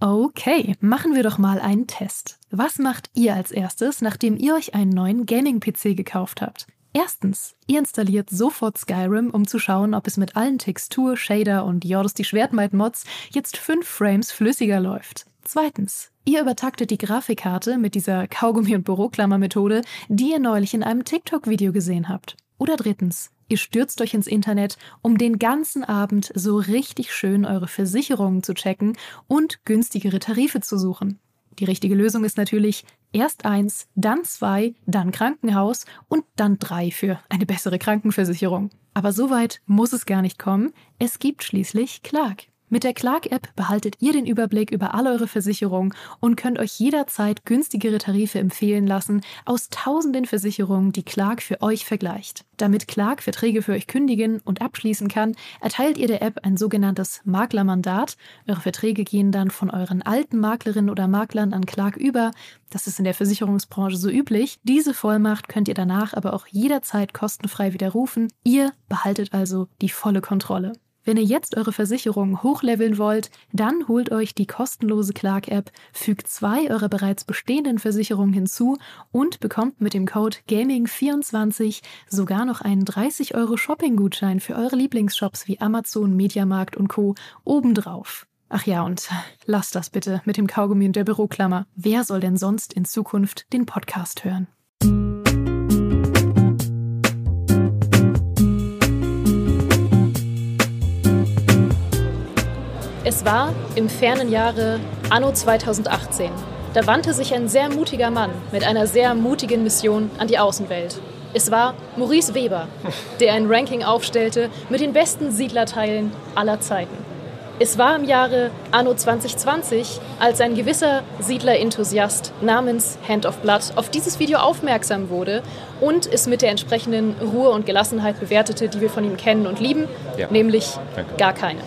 Okay, machen wir doch mal einen Test. Was macht ihr als erstes, nachdem ihr euch einen neuen Gaming-PC gekauft habt? Erstens, ihr installiert sofort Skyrim, um zu schauen, ob es mit allen Textur, Shader und Jordos die Schwertmeid-Mods jetzt 5 Frames flüssiger läuft. Zweitens, ihr übertaktet die Grafikkarte mit dieser Kaugummi- und Büroklammer-Methode, die ihr neulich in einem TikTok-Video gesehen habt. Oder drittens, ihr stürzt euch ins Internet, um den ganzen Abend so richtig schön eure Versicherungen zu checken und günstigere Tarife zu suchen. Die richtige Lösung ist natürlich erst eins, dann zwei, dann Krankenhaus und dann drei für eine bessere Krankenversicherung. Aber so weit muss es gar nicht kommen. Es gibt schließlich Clark. Mit der Clark-App behaltet ihr den Überblick über all eure Versicherungen und könnt euch jederzeit günstigere Tarife empfehlen lassen aus tausenden Versicherungen, die Clark für euch vergleicht. Damit Clark Verträge für euch kündigen und abschließen kann, erteilt ihr der App ein sogenanntes Maklermandat. Eure Verträge gehen dann von euren alten Maklerinnen oder Maklern an Clark über. Das ist in der Versicherungsbranche so üblich. Diese Vollmacht könnt ihr danach aber auch jederzeit kostenfrei widerrufen. Ihr behaltet also die volle Kontrolle. Wenn ihr jetzt eure Versicherung hochleveln wollt, dann holt euch die kostenlose Clark-App, fügt zwei eurer bereits bestehenden Versicherungen hinzu und bekommt mit dem Code Gaming24 sogar noch einen 30 Euro Shopping-Gutschein für eure Lieblingsshops wie Amazon, Mediamarkt und Co. obendrauf. Ach ja, und lasst das bitte mit dem Kaugummi und der Büroklammer. Wer soll denn sonst in Zukunft den Podcast hören? Es war im fernen Jahre Anno 2018. Da wandte sich ein sehr mutiger Mann mit einer sehr mutigen Mission an die Außenwelt. Es war Maurice Weber, der ein Ranking aufstellte mit den besten Siedlerteilen aller Zeiten. Es war im Jahre Anno 2020, als ein gewisser Siedler-Enthusiast namens Hand of Blood auf dieses Video aufmerksam wurde und es mit der entsprechenden Ruhe und Gelassenheit bewertete, die wir von ihm kennen und lieben, Ja. nämlich Danke. gar keine.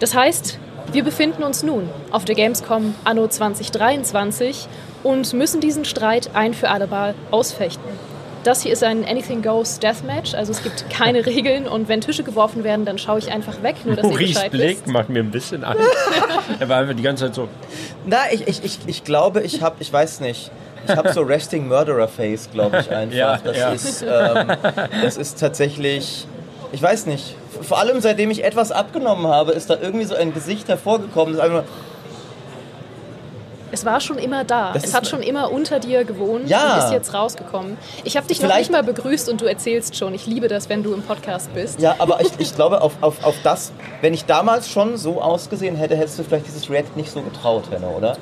Das heißt, wir befinden uns nun auf der Gamescom Anno 2023 und müssen diesen Streit ein für alle Mal ausfechten. Das hier ist ein Anything Goes Deathmatch, also es gibt keine Regeln und wenn Tische geworfen werden, dann schaue ich einfach weg, nur dass ihr Maurice Bescheid Blick wisst. macht mir ein bisschen Angst. er war einfach die ganze Zeit so. Na, ich, ich, ich, ich glaube, ich habe, ich weiß nicht, ich habe so Resting Murderer Face, glaube ich einfach. Ja, das, ja. Ist, ähm, das ist tatsächlich, ich weiß nicht, vor allem seitdem ich etwas abgenommen habe, ist da irgendwie so ein Gesicht hervorgekommen. Das einfach, Es war schon immer da. Das es hat schon immer unter dir gewohnt Ja. und ist jetzt rausgekommen. Ich habe dich noch Vielleicht- nicht mal begrüßt und du erzählst schon. Ich liebe das, wenn du im Podcast bist. ja, aber ich, ich glaube, auf, auf, auf das, wenn ich damals schon so ausgesehen hätte, hättest du vielleicht dieses React nicht so getraut, Henno, oder?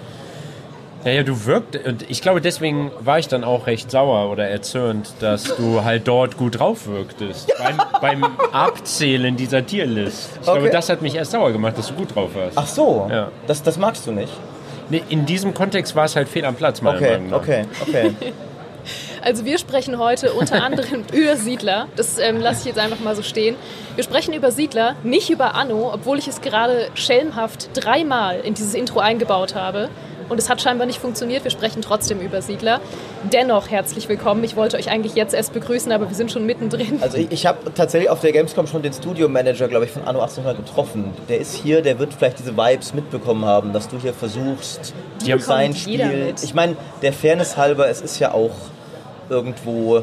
Ja, ja, du wirkt. Und ich glaube, deswegen war ich dann auch recht sauer oder erzürnt, dass du halt dort gut drauf wirktest. Beim, beim Abzählen dieser Tierlist. Ich glaube, Okay. das hat mich erst sauer gemacht, dass du gut drauf warst. Ach so, Ja. das, das magst du nicht. Nee, in diesem Kontext war es halt fehl am Platz, meiner Okay, Meinung nach. okay, okay. Also wir sprechen heute unter anderem über Siedler. Das ähm, lasse ich jetzt einfach mal so stehen. Wir sprechen über Siedler, nicht über Anno, obwohl ich es gerade schelmhaft dreimal in dieses Intro eingebaut habe. Und es hat scheinbar nicht funktioniert. Wir sprechen trotzdem über Siedler. Dennoch herzlich willkommen. Ich wollte euch eigentlich jetzt erst begrüßen, aber wir sind schon mittendrin. Also ich, ich habe tatsächlich auf der Gamescom schon den Studio-Manager, glaube ich, von Anno 1800 getroffen. Der ist hier, der wird vielleicht diese Vibes mitbekommen haben, dass du hier versuchst, Die sein Spiel... Ich meine, der Fairness halber, es ist ja auch irgendwo...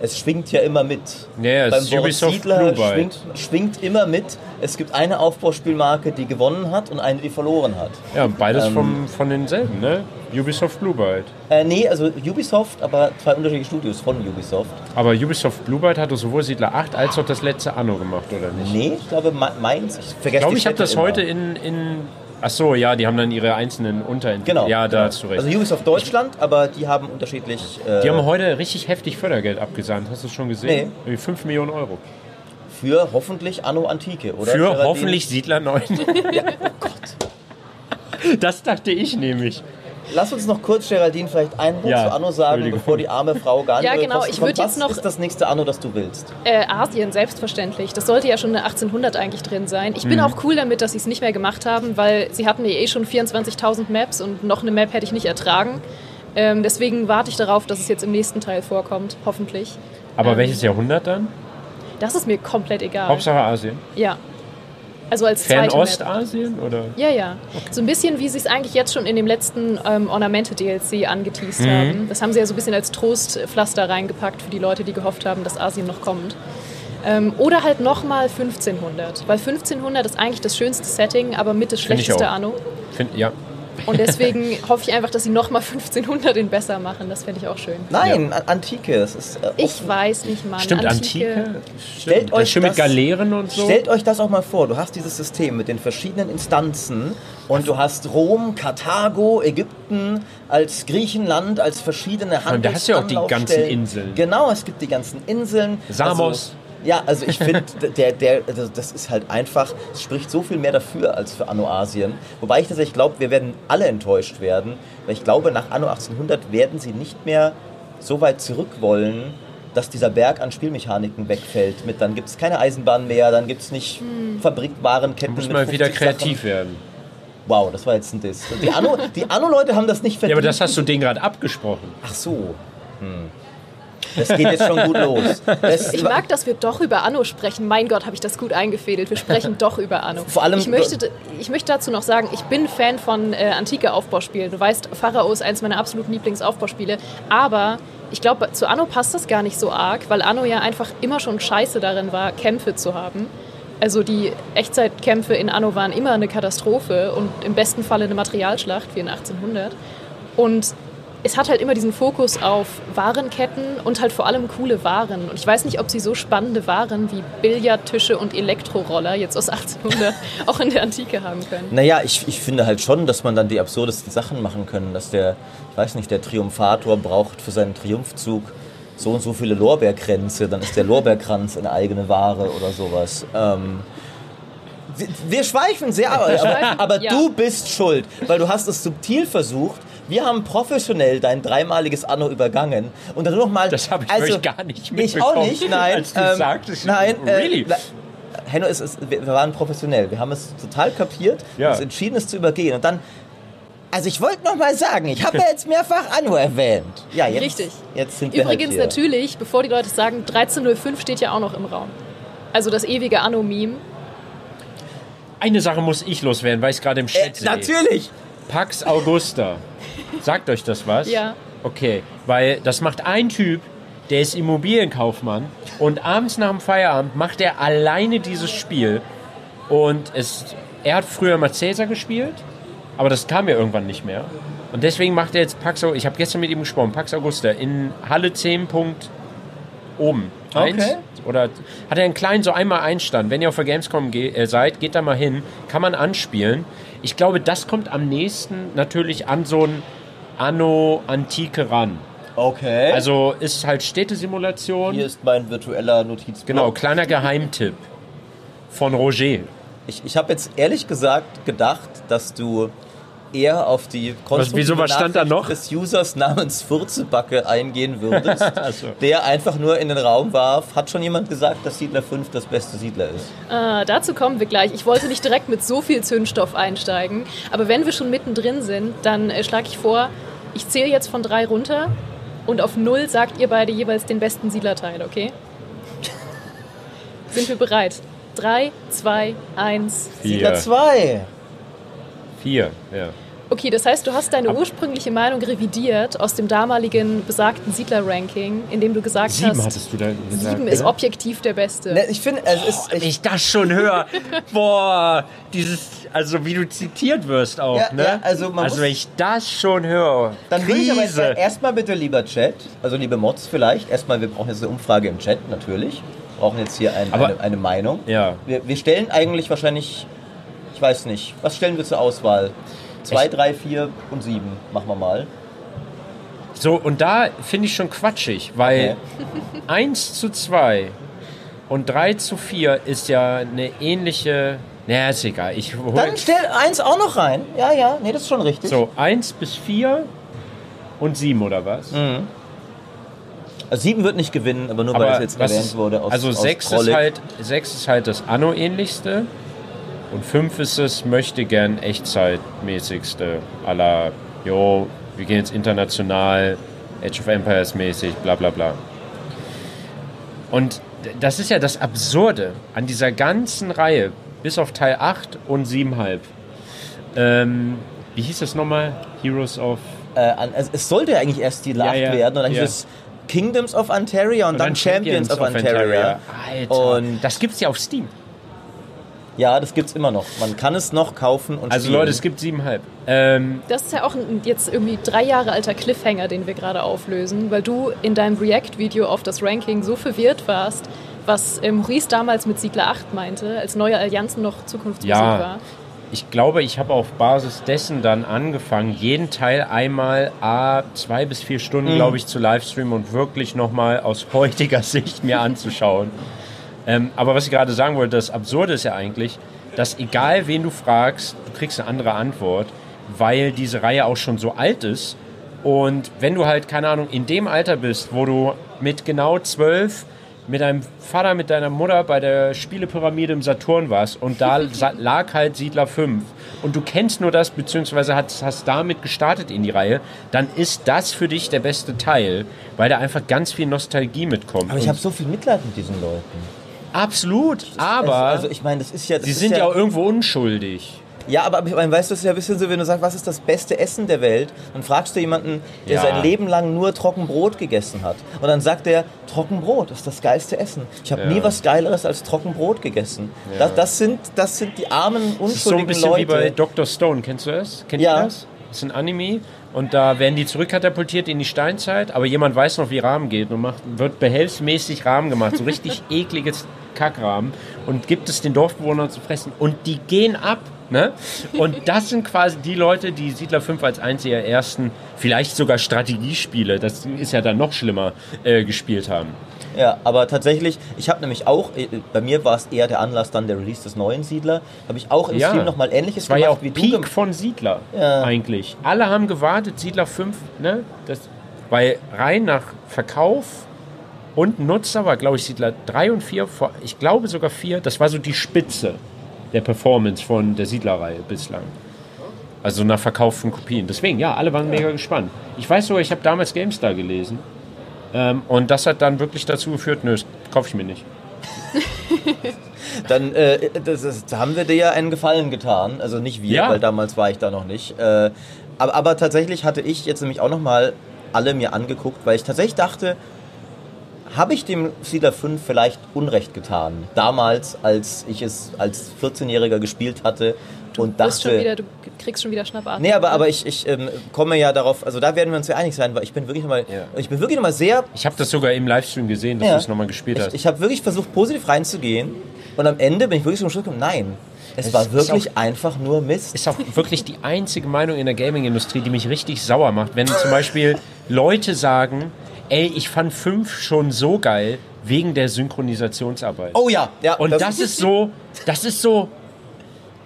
Es schwingt ja immer mit. Es Beim Ubisoft Siedler schwingt, schwingt immer mit. Es gibt eine Aufbauspielmarke, die gewonnen hat und eine, die verloren hat. Ja, beides Ähm. vom, von denselben, ne? Ubisoft Blue Byte. Äh, nee, also Ubisoft, aber zwei unterschiedliche Studios von Ubisoft. Aber Ubisoft Blue Byte hatte sowohl Siedler 8 als auch das letzte Anno gemacht, oder nicht? Nee, ich glaube, Mainz. Ich vergesse Ich glaube, ich habe das immer. heute in, in. Ach so, ja, die haben dann ihre einzelnen Unterentwicklungen. Genau. Ja, da genau. hast du recht. Also Ubisoft Deutschland, aber die haben unterschiedlich. Äh, die haben heute richtig heftig Fördergeld abgesandt. Hast du es schon gesehen? Nee. Irgendwie 5 Millionen Euro. Für hoffentlich Anno Antike, oder? Für Geraldine? hoffentlich Siedler 9. Ja, oh Gott. Das dachte ich nämlich. Lass uns noch kurz, Geraldine, vielleicht einen Wort Ja, zu Anno sagen, bevor die arme Frau gar nicht Ja, genau, ich kommt. würd jetzt Was noch- ist das nächste Anno, das du willst? Äh, Asien, selbstverständlich. Das sollte ja schon eine 1800 eigentlich drin sein. Ich Mhm. bin auch cool damit, dass sie es nicht mehr gemacht haben, weil sie hatten ja eh schon 24.000 Maps und noch eine Map hätte ich nicht ertragen. Ähm, deswegen warte ich darauf, dass es jetzt im nächsten Teil vorkommt, hoffentlich. Aber Ähm, welches Jahrhundert dann? Das ist mir komplett egal. Hauptsache Asien. Ja. Also als. Fernostasien oder? Ja, ja. So ein bisschen, wie sie es eigentlich jetzt schon in dem letzten ähm, Ornamente-DLC angeteased Mhm. haben. Das haben sie ja so ein bisschen als Trostpflaster reingepackt für die Leute, die gehofft haben, dass Asien noch kommt. Ähm, oder halt nochmal 1500. Weil 1500 ist eigentlich das schönste Setting, aber mit das schlechteste. Anno. Find, ja. Und deswegen hoffe ich einfach, dass sie nochmal 1500 in besser machen. Das fände ich auch schön. Nein, A- Antike. Es ist, äh, Ich weiß nicht, Mann. Stimmt, Antike. Stellt Stimmt. euch das mit Galeeren und so. Stellt euch das auch mal vor, du hast dieses System mit den verschiedenen Instanzen und du hast Rom, Karthago, Ägypten als Griechenland, als verschiedene allem, da hast du ja auch die ganzen. Inseln. Genau, es gibt die ganzen Inseln. Samos. Also, ja, also ich finde, der, der, also das ist halt einfach, es spricht so viel mehr dafür als für Anno Asien. Wobei ich tatsächlich glaube, wir werden alle enttäuscht werden, weil ich glaube, nach Anno 1800 werden sie nicht mehr so weit zurück wollen, dass dieser Berg an Spielmechaniken wegfällt. Mit dann gibt es keine Eisenbahn mehr, dann gibt es nicht Fabrikwarenketten. Muss mit mal wieder 50 Sachen. kreativ werden. Wow, das war jetzt ein Diss. Die Anno- die Anno-Leute haben das nicht Ja, verdient. aber das hast du denen gerade abgesprochen. Ach so. Hm. Das geht jetzt schon gut los. Das, Ich mag, dass wir doch über Anno sprechen. Mein Gott, habe ich das gut eingefädelt. Wir sprechen doch über Anno. Vor allem- ich, möchte, ich möchte dazu noch sagen, ich bin Fan von äh, antike Aufbauspielen. Du weißt, Pharao ist eines meiner absoluten Lieblingsaufbauspiele. Aber ich glaube, zu Anno passt das gar nicht so arg, weil Anno ja einfach immer schon scheiße darin war, Kämpfe zu haben. Also die Echtzeitkämpfe in Anno waren immer eine Katastrophe und im besten Falle eine Materialschlacht wie in 1800. Und es hat halt immer diesen Fokus auf Warenketten und halt vor allem coole Waren. Und ich weiß nicht, ob sie so spannende Waren wie Billardtische und Elektroroller jetzt aus 1800 auch in der Antike haben können. Naja, ich, ich finde halt schon, dass man dann die absurdesten Sachen machen können. Dass der, ich weiß nicht, der Triumphator braucht für seinen Triumphzug so und so viele Lorbeerkränze, dann ist der Lorbeerkranz eine eigene Ware oder sowas. Ähm, wir, wir schweifen sehr, aber, schweifen, aber ja. du bist schuld, weil du hast es subtil versucht. Wir haben professionell dein dreimaliges Anno übergangen und dann noch mal. Das habe ich also, gar nicht Ich auch mitbekommen, nicht, nein. als du ähm, sagtest. Nein, Really? äh, Henno, es ist, wir wir waren professionell. Wir haben es total kapiert, Ja. uns entschieden, es zu übergehen. Und dann, also ich wollte noch mal sagen, ich habe ja jetzt mehrfach Anno erwähnt. Ja, jetzt, Richtig. Jetzt sind wir Übrigens halt hier. natürlich, bevor die Leute sagen, 1305 steht ja auch noch im Raum. Also das ewige Anno-Meme. Eine Sache muss ich loswerden, weil ich es gerade im Äh, Chat sehe. natürlich. Pax Augusta. Sagt euch das was? Ja. Okay, weil das macht ein Typ, der ist Immobilienkaufmann und abends nach dem Feierabend macht er alleine dieses Spiel und es, er hat früher mal Cäsar gespielt, aber das kam ja irgendwann nicht mehr. Und deswegen macht er jetzt Pax Augusta, ich habe gestern mit ihm gesprochen, Pax Augusta in Halle 10. Punkt oben. Eins. Oder hat er einen kleinen, so einmal Einstand. Wenn ihr auf der Gamescom ge äh, seid, geht da mal hin. Kann man anspielen. Ich glaube, das kommt am nächsten natürlich an so ein Anno Antike ran. Okay. Also ist halt Städtesimulation. hier ist mein virtueller Notizblock. Genau, kleiner Geheimtipp von Roger. Ich, ich habe jetzt ehrlich gesagt gedacht, dass du eher auf die wieso, was stand da Nachricht noch? des Users namens Furzebacke eingehen würdest, so. der einfach nur in den Raum warf. Hat schon jemand gesagt, dass Siedler 5 das beste Siedler ist? Äh, dazu kommen wir gleich. Ich wollte nicht direkt mit so viel Zündstoff einsteigen, aber wenn wir schon mittendrin sind, dann äh, schlage ich vor, ich zähle jetzt von drei runter und auf null sagt ihr beide jeweils den besten Siedlerteil, okay? Sind wir bereit? Drei, zwei, eins. Siedler Vier. 2. Vier, ja. Okay, das heißt, du hast deine ursprüngliche Meinung revidiert aus dem damaligen besagten Siedler-Ranking, in dem du gesagt Sieben hast, hattest du da gesagt. sieben ist oder? objektiv der beste. Ne, ich finde, es ist. Wenn Ich, das schon höre, boah, dieses, also wie du zitiert wirst auch, Ja, ne? ja, also man also muss- wenn ich das schon höre, dann würde ich aber jetzt Krise. erstmal bitte, lieber Chat, also liebe Mods vielleicht, erstmal, wir brauchen jetzt eine Umfrage im Chat natürlich. Wir brauchen jetzt hier ein, Aber- eine, eine Meinung. Ja. Wir, wir stellen eigentlich wahrscheinlich, ich weiß nicht, was stellen wir zur Auswahl? Zwei, Ich- drei, vier und sieben machen wir mal. So, und da finde ich schon quatschig, weil Okay. 1 zu 2 und 3 zu 4 ist ja eine ähnliche. Naja, ist egal. Ich Dann stell eins auch noch rein. Ja, ja, nee, das ist schon richtig. so 1 bis 4 und 7 oder was? Also sieben wird nicht gewinnen, aber nur weil das jetzt erwähnt ist- wurde. Aus, also aus 6 ist, halt, 6 ist halt das Anno-ähnlichste. Und 5 ist es möchte gern Echtzeitmäßigste. aller, jo, wir gehen jetzt international, Age of Empires mäßig, bla bla bla. Und das ist ja das Absurde an dieser ganzen Reihe, bis auf Teil 8 und 7,5. Ähm, wie hieß das nochmal? Heroes of Äh, also es sollte ja eigentlich erst die Lacht ja, werden und dann ja. hieß es Kingdoms of Antaria und, dann, Champions, of Antaria. Alter, Und das gibt's ja auf Steam. Ja, das gibt's immer noch. Man kann es noch kaufen und Also spielen. Leute, es gibt 7,5. Ähm, Das ist ja auch ein jetzt irgendwie drei Jahre alter Cliffhanger, den wir gerade auflösen, weil du in deinem React-Video auf das Ranking so verwirrt warst, was äh, Maurice damals mit Siedler 8 meinte, als neue Allianzen noch Zukunftsmusik Ja. war. ich glaube, ich habe auf Basis dessen dann angefangen, jeden Teil einmal a zwei bis vier Stunden, glaube ich, zu livestreamen und wirklich nochmal aus heutiger Sicht mir anzuschauen. Ähm, aber was ich gerade sagen wollte, das Absurde ist ja eigentlich, dass egal wen du fragst, du kriegst eine andere Antwort, weil diese Reihe auch schon so alt ist. Und wenn du halt, keine Ahnung, in dem Alter bist, wo du mit genau zwölf mit deinem Vater, mit deiner Mutter bei der Spielepyramide im Saturn warst und da lag halt Siedler 5 und du kennst nur das, beziehungsweise hast, hast damit gestartet in die Reihe, dann ist das für dich der beste Teil, weil da einfach ganz viel Nostalgie mitkommt. aber ich habe so viel Mitleid mit diesen Leuten. Absolut, aber also, also ich meine, das ist ja. Das sie ist sind ja, ja auch irgendwo unschuldig. Ja, aber ich meine, weißt du, das ist ja ein bisschen so, wenn du sagst, was ist das beste Essen der Welt? Dann fragst du jemanden, der Ja. sein Leben lang nur Trockenbrot gegessen hat. Und dann sagt er, Trockenbrot ist das geilste Essen. Ich habe Ja. nie was Geileres als Trockenbrot gegessen. Das, das, sind, das sind die armen, Das ist so ein unschuldigen bisschen Leute. wie bei Dr. Stone, kennst du das? Kennt Ja. ihr das? Das ist ein Anime und da werden die zurückkatapultiert in die Steinzeit, aber jemand weiß noch, wie Rahmen geht und macht, wird behelfsmäßig Rahmen gemacht, so richtig ekliges Kackrahmen und gibt es den Dorfbewohnern zu fressen und die gehen ab. Ne? Und das sind quasi die Leute, die Siedler 5 als eins ihrer ersten, vielleicht sogar Strategiespiele, das ist ja dann noch schlimmer, äh, gespielt haben. Ja, aber tatsächlich, ich habe nämlich auch, äh, bei mir war es eher der Anlass dann der Release des neuen Siedler, habe ich auch im Ja. Stream nochmal ähnliches Das war ja auch gemacht wie du. Peak gem- von Siedler Ja. eigentlich. Alle haben gewartet, Siedler 5, ne? Das, weil rein nach Verkauf und Nutzer war, glaube ich, Siedler 3 und 4, vor- ich glaube sogar 4, das war so die Spitze der Performance von der Siedlerreihe bislang. Also nach verkauften Kopien. Deswegen, ja, alle waren mega gespannt. Ich weiß sogar, ich habe damals GameStar gelesen. Ähm, und das hat dann wirklich dazu geführt, nö, das kaufe ich mir nicht. Dann äh, das, da haben wir dir ja einen Gefallen getan. Also nicht wir, Ja. weil damals war ich da noch nicht. Äh, aber, aber tatsächlich hatte ich jetzt nämlich auch nochmal alle mir angeguckt, weil ich tatsächlich dachte, habe ich dem Siedler 5 vielleicht Unrecht getan? Damals, als ich es als 14-Jähriger gespielt hatte und Du, schon dachte... wieder, du kriegst schon wieder Schnappatmung. Nee, aber, aber ich, ich ähm, komme ja darauf, also da werden wir uns ja einig sein, weil ich bin wirklich nochmal, Ja. ich bin wirklich nochmal sehr Ich habe das sogar im Livestream gesehen, dass Ja. du es nochmal gespielt hast. Ich, ich habe wirklich versucht, positiv reinzugehen und am Ende bin ich wirklich zum Schluss gekommen, nein, es, Es war wirklich einfach nur Mist. ist auch wirklich die einzige Meinung in der Gaming-Industrie, die mich richtig sauer macht. Wenn zum Beispiel Leute sagen, ey, ich fand 5 schon so geil wegen der Synchronisationsarbeit. Oh ja, ja. Und das, ist so, das ist so,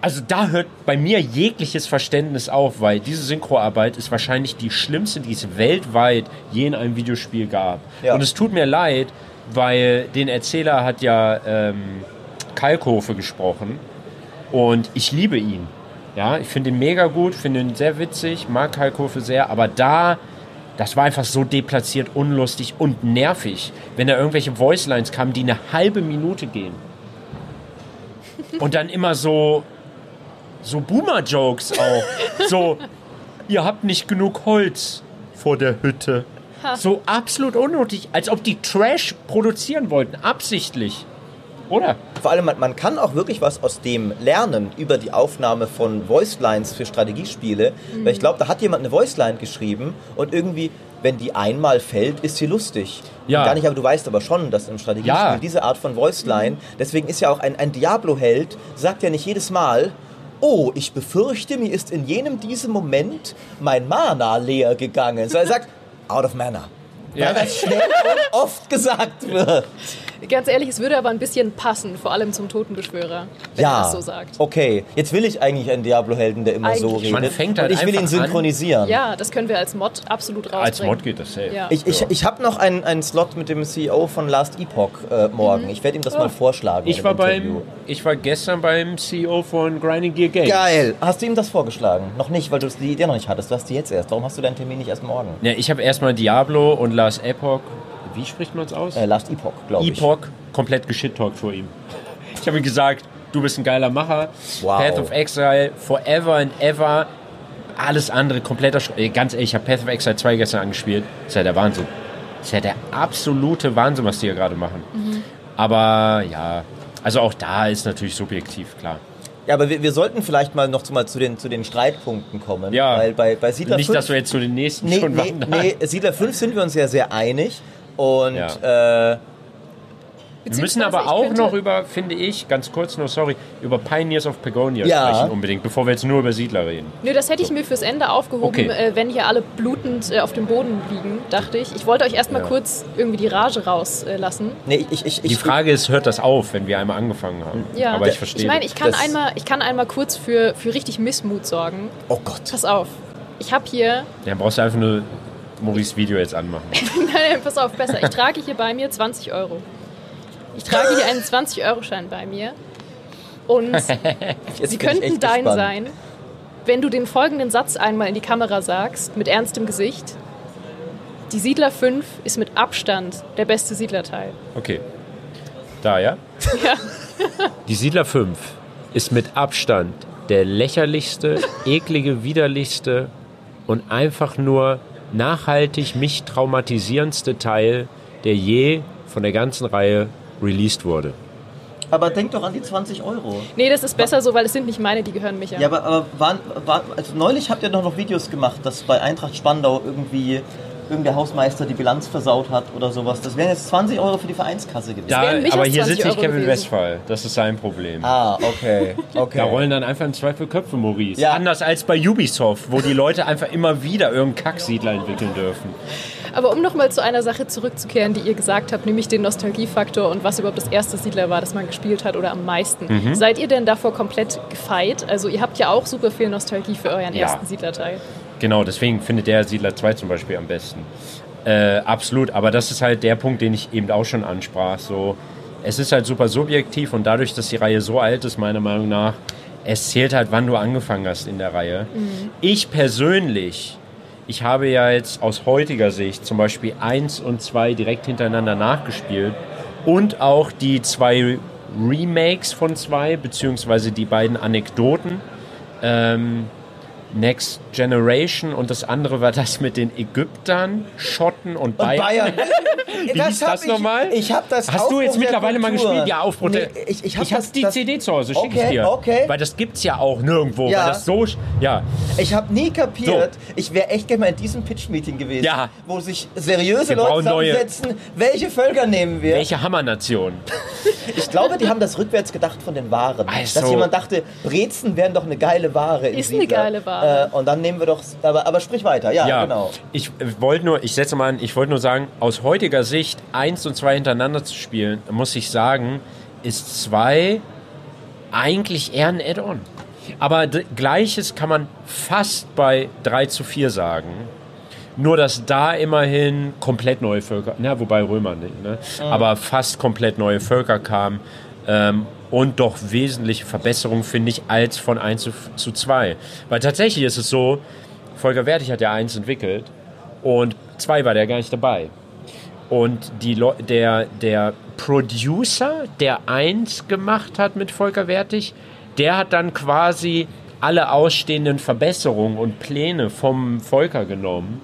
also da hört bei mir jegliches Verständnis auf, weil diese Synchroarbeit ist wahrscheinlich die schlimmste, die es weltweit je in einem Videospiel gab. Ja. Und es tut mir leid, weil den Erzähler hat ja ähm, Kalkofe gesprochen und ich liebe ihn. Ja, ich finde ihn mega gut, finde ihn sehr witzig, mag Kalkofe sehr, aber da, das war einfach so deplatziert, unlustig und nervig, wenn da irgendwelche Voicelines kamen, die eine halbe Minute gehen. Und dann immer so, so Boomer-Jokes auch. So, ihr habt nicht genug Holz vor der Hütte. So absolut unnötig, als ob die Trash produzieren wollten, absichtlich. Oder? Vor allem, man, man kann auch wirklich was aus dem lernen über die Aufnahme von Voicelines für Strategiespiele. Weil ich glaube, da hat jemand eine Voiceline geschrieben und irgendwie, wenn die einmal fällt, ist sie lustig. Ja. Gar nicht, aber du weißt aber schon, dass im Strategiespiel Ja. diese Art von Voiceline, deswegen ist ja auch ein, ein Diablo-Held, sagt ja nicht jedes Mal, Oh, ich befürchte, mir ist in jenem diesem Moment mein Mana leer gegangen. So er sagt, out of mana. Ja. Weil das schnell und oft gesagt wird. Ganz ehrlich, es würde aber ein bisschen passen, vor allem zum Totenbeschwörer, wenn ja, er das so sagt. okay. Jetzt will ich eigentlich einen Diablo-Helden, der immer so Eigentlich. redet. Man fängt halt und ich will ihn einfach an. synchronisieren. Ja, das können wir als Mod absolut rausbringen. Als Mod geht das safe. Ja. Ich, ich, ich habe noch einen, einen Slot mit dem CEO von Last Epoch äh, morgen. Ich werde ihm das mal vorschlagen. Ich war, Interview. beim, ich war gestern beim CEO von Grinding Gear Games. Geil. Hast du ihm das vorgeschlagen? Noch nicht, weil du die Idee noch nicht hattest. Du hast die jetzt erst. Warum hast du deinen Termin nicht erst morgen? Ja, ich habe erstmal Diablo und Last Epoch. Wie spricht man es aus? Äh, Last Epoch, glaube ich. Epoch komplett geschittalkt vor ihm. Ich habe ihm gesagt, du bist ein geiler Macher. Wow. Path of Exile, Forever and Ever. Alles andere kompletter Sch Ganz ehrlich, ich habe Path of Exile 2 gestern angespielt. Das ist ja der Wahnsinn. Das ist ja der absolute Wahnsinn, was die hier gerade machen. Mhm. Aber ja, also auch da ist natürlich subjektiv, klar. Ja, aber wir, wir sollten vielleicht mal noch zu, mal zu, den, zu den Streitpunkten kommen. Ja. Weil bei, bei Siedler Nicht, 5, dass wir jetzt zu den nächsten nee, schon nee, wandern. nee, Siedler 5 sind wir uns ja sehr einig. Und Ja. äh, Wir müssen aber auch noch über, finde ich, ganz kurz nur, sorry, über Pioneers of Pagonia Ja. sprechen unbedingt, bevor wir jetzt nur über Siedler reden. Nö, das hätte ich mir fürs Ende aufgehoben, Okay. äh, wenn hier alle blutend äh, auf dem Boden liegen, dachte ich. Ich wollte euch erstmal Ja. kurz irgendwie die Rage rauslassen. nee, ich, ich, ich, Die Frage ist, hört das auf, wenn wir einmal angefangen haben? Ja, Aber ich verstehe. Ich meine, ich kann einmal, ich kann einmal kurz für, für richtig Missmut sorgen. Oh Gott. Pass auf. Ich habe hier, Dann brauchst du einfach nur Maurice Video jetzt anmachen. nein, pass auf, besser. Ich trage hier bei mir 20 Euro. Ich trage hier einen 20-Euro-Schein bei mir. Und sie könnten dein gespannt. sein, wenn du den folgenden Satz einmal in die Kamera sagst, mit ernstem Gesicht. Die Siedler 5 ist mit Abstand der beste Siedlerteil. Okay. Da, ja? Ja. Die Siedler 5 ist mit Abstand der lächerlichste, eklige, widerlichste und einfach nur nachhaltig mich traumatisierendste Teil, der je von der ganzen Reihe released wurde. Aber denk doch an die 20 Euro. Nee, das ist besser so, weil es sind nicht meine, die gehören Micha. Ja, aber, aber waren, war, also neulich habt ihr doch noch Videos gemacht, dass bei Eintracht Spandau irgendwie irgendein Hausmeister die Bilanz versaut hat oder sowas. Das wären jetzt 20 Euro für die Vereinskasse gewesen. Da, aber hier 20 sitzt nicht Kevin. Westphal. Das ist sein Problem. Ah, okay. okay. Da rollen dann einfach im Zweifel Köpfe, Maurice. Ja. Anders als bei Ubisoft, wo die Leute einfach immer wieder irgendeinen Kacksiedler entwickeln dürfen. Aber um nochmal zu einer Sache zurückzukehren, die ihr gesagt habt, nämlich den Nostalgiefaktor und was überhaupt das erste Siedler war, das man gespielt hat oder am meisten. Mhm. Seid ihr denn davor komplett gefeit? Also ihr habt ja auch super viel Nostalgie für euren Ja. ersten Siedlerteil. Genau, deswegen findet der Siedler 2 zum Beispiel am besten. Äh, absolut, aber das ist halt der Punkt, den ich eben auch schon ansprach. So, es ist halt super subjektiv und dadurch, dass die Reihe so alt ist, meiner Meinung nach, es zählt halt, wann du angefangen hast in der Reihe. Ich persönlich, ich habe ja jetzt aus heutiger Sicht zum Beispiel 1 und 2 direkt hintereinander nachgespielt und auch die zwei Remakes von 2, beziehungsweise die beiden Anekdoten. Ähm, Next Generation und das andere war das mit den Ägyptern, Schotten und Und Bayern. Bayern. Wie hieß hab das ich- nochmal? Ich habe das Hast du jetzt Aufbruch mittlerweile mal gespielt? Ja, Aufbruch Nee, ich ich habe Ich habe das, die das, CD zu Hause, schicke ich Okay, dir. okay. Weil das gibt's ja auch nirgendwo. Ja. Weil das so, ja. Ich habe nie kapiert, ich wäre echt gerne mal in diesem Pitch-Meeting gewesen, Ja. wo sich seriöse Wir Leute zusammensetzen, welche Völker nehmen wir. Welche Hammernation? Ich glaube, die haben das rückwärts gedacht von den Waren. Also- Dass jemand dachte, Brezen wären doch eine geile Ware. Ist eine geile Ware. Äh, und dann nehmen wir doch, aber, aber sprich weiter, ja, Ja, genau. ich äh, wollte nur, ich setze mal an, ich wollte nur sagen, aus heutiger Sicht eins und zwei hintereinander zu spielen, muss ich sagen, ist zwei eigentlich eher ein Add-on. Aber gleiches kann man fast bei 3 zu 4 sagen. Nur, dass da immerhin komplett neue Völker, na, wobei Römer nicht, ne? aber fast komplett neue Völker kamen ähm, und doch wesentliche Verbesserungen, finde ich, als von 1 zu, zu 2. Weil tatsächlich ist es so, Volker Wertig hat ja 1 entwickelt und 2 war der gar nicht dabei. Und die der, der Producer, der 1 gemacht hat mit Volker Wertig, der hat dann quasi alle ausstehenden Verbesserungen und Pläne vom Volker genommen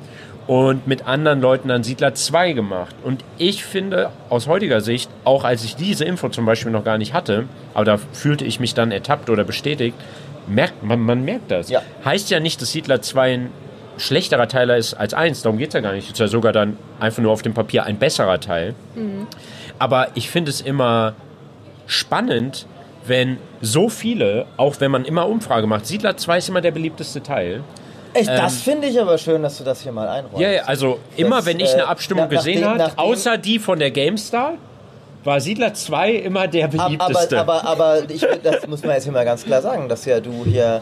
und mit anderen Leuten dann Siedler 2 gemacht. Und ich finde aus heutiger Sicht, auch als ich diese Info zum Beispiel noch gar nicht hatte, aber da fühlte ich mich dann ertappt oder bestätigt, merkt man, man merkt das. Ja. Heißt ja nicht, dass Siedler 2 ein schlechterer Teiler ist als 1, darum geht es ja gar nicht. Ist ja sogar dann einfach nur auf dem Papier ein besserer Teil. Aber ich finde es immer spannend, wenn so viele, auch wenn man immer Umfrage macht, Siedler 2 ist immer der beliebteste Teil. Echt, das finde ich aber schön, dass du das hier mal einräumst. Ähm, Ja, ja, also immer Das, wenn ich äh, eine Abstimmung nach- nachdem- gesehen habe, außer die von der GameStar, war Siedler 2 immer der beliebteste. Aber, aber, aber ich, das muss man jetzt hier mal ganz klar sagen, dass ja du hier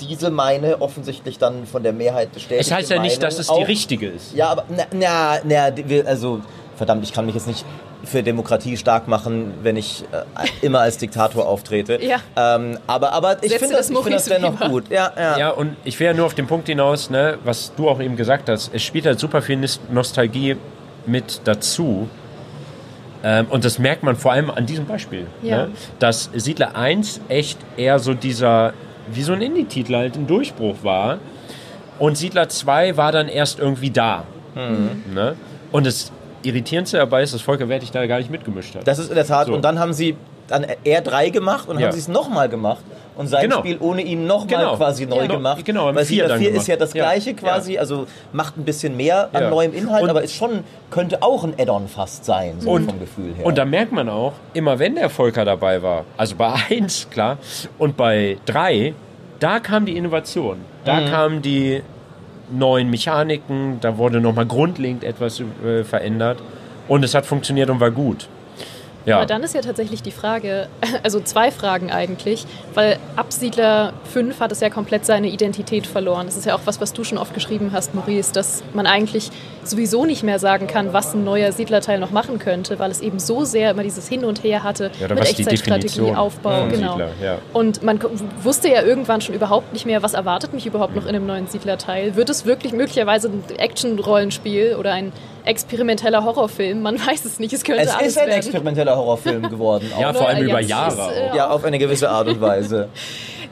diese meine offensichtlich dann von der Mehrheit bestätigt. es heißt ja nicht, dass es die richtige ist. Ja, aber na, na, na, also verdammt, ich kann mich jetzt nicht für Demokratie stark machen, wenn ich äh, immer als Diktator auftrete. Ja. Ähm, aber, aber ich finde das, das ich finde das dennoch gut. Ja, ja. Ja, und ich will ja nur auf den Punkt hinaus, ne, was du auch eben gesagt hast. Es spielt halt super viel Nostalgie mit dazu. Ähm, und das merkt man vor allem an diesem Beispiel. Ja. Ne, dass Siedler 1 echt eher so dieser, wie so ein Indie-Titel halt ein Durchbruch war. Und Siedler 2 war dann erst irgendwie da. Ne? Und das Irritierendste dabei ist, dass Volker Wertig da gar nicht mitgemischt hat. Das ist in der Tat. So. Und dann haben sie dann R3 gemacht und Ja. haben sie es nochmal gemacht und sein Genau. Spiel ohne ihn nochmal Genau. quasi neu Ja. gemacht. Genau, Weil Vier Siedler dann 4 gemacht. ist ja das Ja. gleiche quasi, also macht ein bisschen mehr an Ja. neuem Inhalt, Und- aber ist schon, könnte auch ein Add-on fast sein, so Und- vom Gefühl her. Und da merkt man auch, immer wenn der Volker dabei war, also bei 1, klar, und bei 3, da kam die Innovation. Da Mhm. kamen die neuen Mechaniken, da wurde nochmal grundlegend etwas äh, verändert. Und es hat funktioniert und war gut. Ja, Aber dann ist ja tatsächlich die Frage, also zwei Fragen eigentlich, weil ab Siedler 5 hat es ja komplett seine Identität verloren. Das ist ja auch was, was du schon oft geschrieben hast, Maurice, dass man eigentlich sowieso nicht mehr sagen kann, was ein neuer Siedlerteil noch machen könnte, weil es eben so sehr immer dieses Hin und Her hatte Ja, mit Echtzeitstrategie, Aufbau, von genau. Siedler, ja. Und man wusste ja irgendwann schon überhaupt nicht mehr, was erwartet mich überhaupt noch in einem neuen Siedlerteil. Wird es wirklich möglicherweise ein Action-Rollenspiel oder ein experimenteller Horrorfilm? Man weiß es nicht. Es könnte es alles ist ein werden. experimenteller Horrorfilm geworden. ja auch. vor allem ja, über Jahre ist, auch. äh, ja, auf eine gewisse Art und Weise.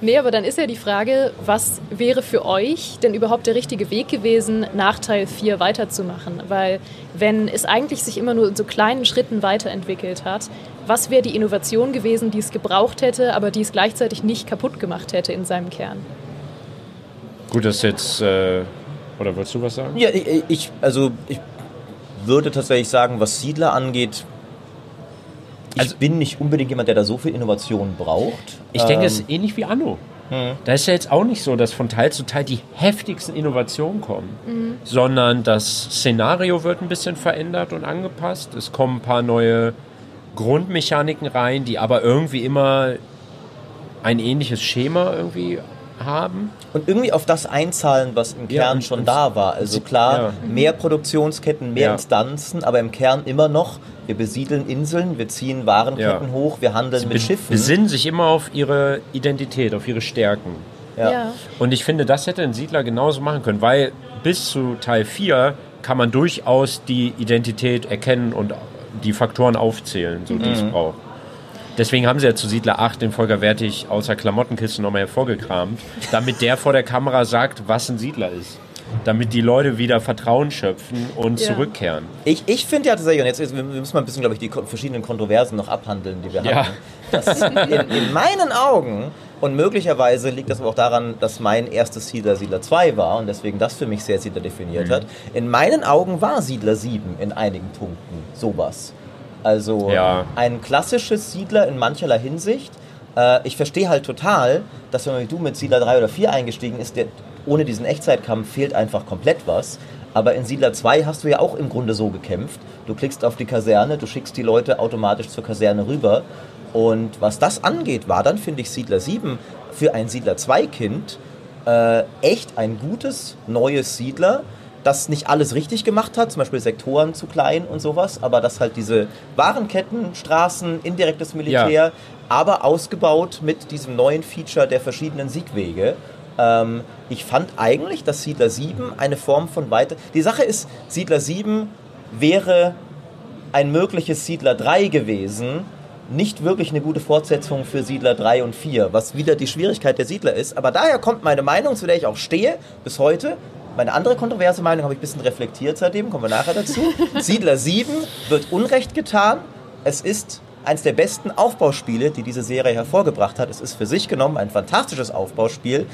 Nee, aber dann ist ja die Frage, was wäre für euch denn überhaupt der richtige Weg gewesen, nach Teil 4 weiterzumachen? Weil wenn es eigentlich sich immer nur in so kleinen Schritten weiterentwickelt hat, was wäre die Innovation gewesen, die es gebraucht hätte, aber die es gleichzeitig nicht kaputt gemacht hätte in seinem Kern? Gut, das ist jetzt. Äh, oder wolltest du was sagen? Ja, ich, ich, also ich würde tatsächlich sagen, was Siedler angeht, ich Also- bin nicht unbedingt jemand, der da so viel Innovation braucht. Ich denke, Ähm, es ist ähnlich wie Anno. Da ist ja jetzt auch nicht so, dass von Teil zu Teil die heftigsten Innovationen kommen, sondern das Szenario wird ein bisschen verändert und angepasst. Es kommen ein paar neue Grundmechaniken rein, die aber irgendwie immer ein ähnliches Schema irgendwie haben. Und irgendwie auf das einzahlen, was im Ja, Kern und- schon da war. Also klar, Ja. mehr Produktionsketten, mehr Ja. Instanzen, aber im Kern immer noch, wir besiedeln Inseln, wir ziehen Warenketten Ja. hoch, wir handeln mit Be- Schiffen. Besinnen sich immer auf ihre Identität, auf ihre Stärken. Ja. Und ich finde, das hätte ein Siedler genauso machen können, weil bis zu Teil 4 kann man durchaus die Identität erkennen und die Faktoren aufzählen, so die es braucht. Deswegen haben sie ja zu Siedler 8 den Volker Wertig aus der Klamottenkiste nochmal hervorgekramt, damit der vor der Kamera sagt, was ein Siedler ist. Damit die Leute wieder Vertrauen schöpfen und Ja. zurückkehren. Ich, ich finde ja tatsächlich, und jetzt jetzt- wir müssen mal ein bisschen, glaube ich, die verschiedenen Kontroversen noch abhandeln, die wir Ja. hatten. In, in meinen Augen, und möglicherweise liegt das aber auch daran, dass mein erstes Siedler Siedler 2 war und deswegen das für mich sehr Siedler definiert Mhm. hat, in meinen Augen war Siedler 7 in einigen Punkten sowas. Also Ja. ein klassisches Siedler in mancherlei Hinsicht. Äh, ich verstehe halt total, dass wenn du mit Siedler 3 oder 4 eingestiegen ist, der, ohne diesen Echtzeitkampf fehlt einfach komplett was. Aber in Siedler 2 hast du ja auch im Grunde so gekämpft. Du klickst auf die Kaserne, du schickst die Leute automatisch zur Kaserne rüber. Und was das angeht, war dann, finde ich, Siedler 7 für ein Siedler 2-Kind äh, echt ein gutes, neues Siedler, das nicht alles richtig gemacht hat, zum Beispiel Sektoren zu klein und sowas, aber das halt diese Warenketten, Straßen, indirektes Militär, Ja. aber ausgebaut mit diesem neuen Feature der verschiedenen Siegwege. Ähm, ich fand eigentlich, dass Siedler 7 eine Form von weiter. Die Sache ist, Siedler 7 wäre ein mögliches Siedler 3 gewesen, nicht wirklich eine gute Fortsetzung für Siedler 3 und 4, was wieder die Schwierigkeit der Siedler ist. Aber daher kommt meine Meinung, zu der ich auch stehe, bis heute. Meine andere kontroverse Meinung habe ich ein bisschen reflektiert seitdem, kommen wir nachher dazu. Siedler 7 wird Unrecht getan. Es ist eines der besten Aufbauspiele, die diese Serie hervorgebracht hat. Es ist für sich genommen ein fantastisches Aufbauspiel.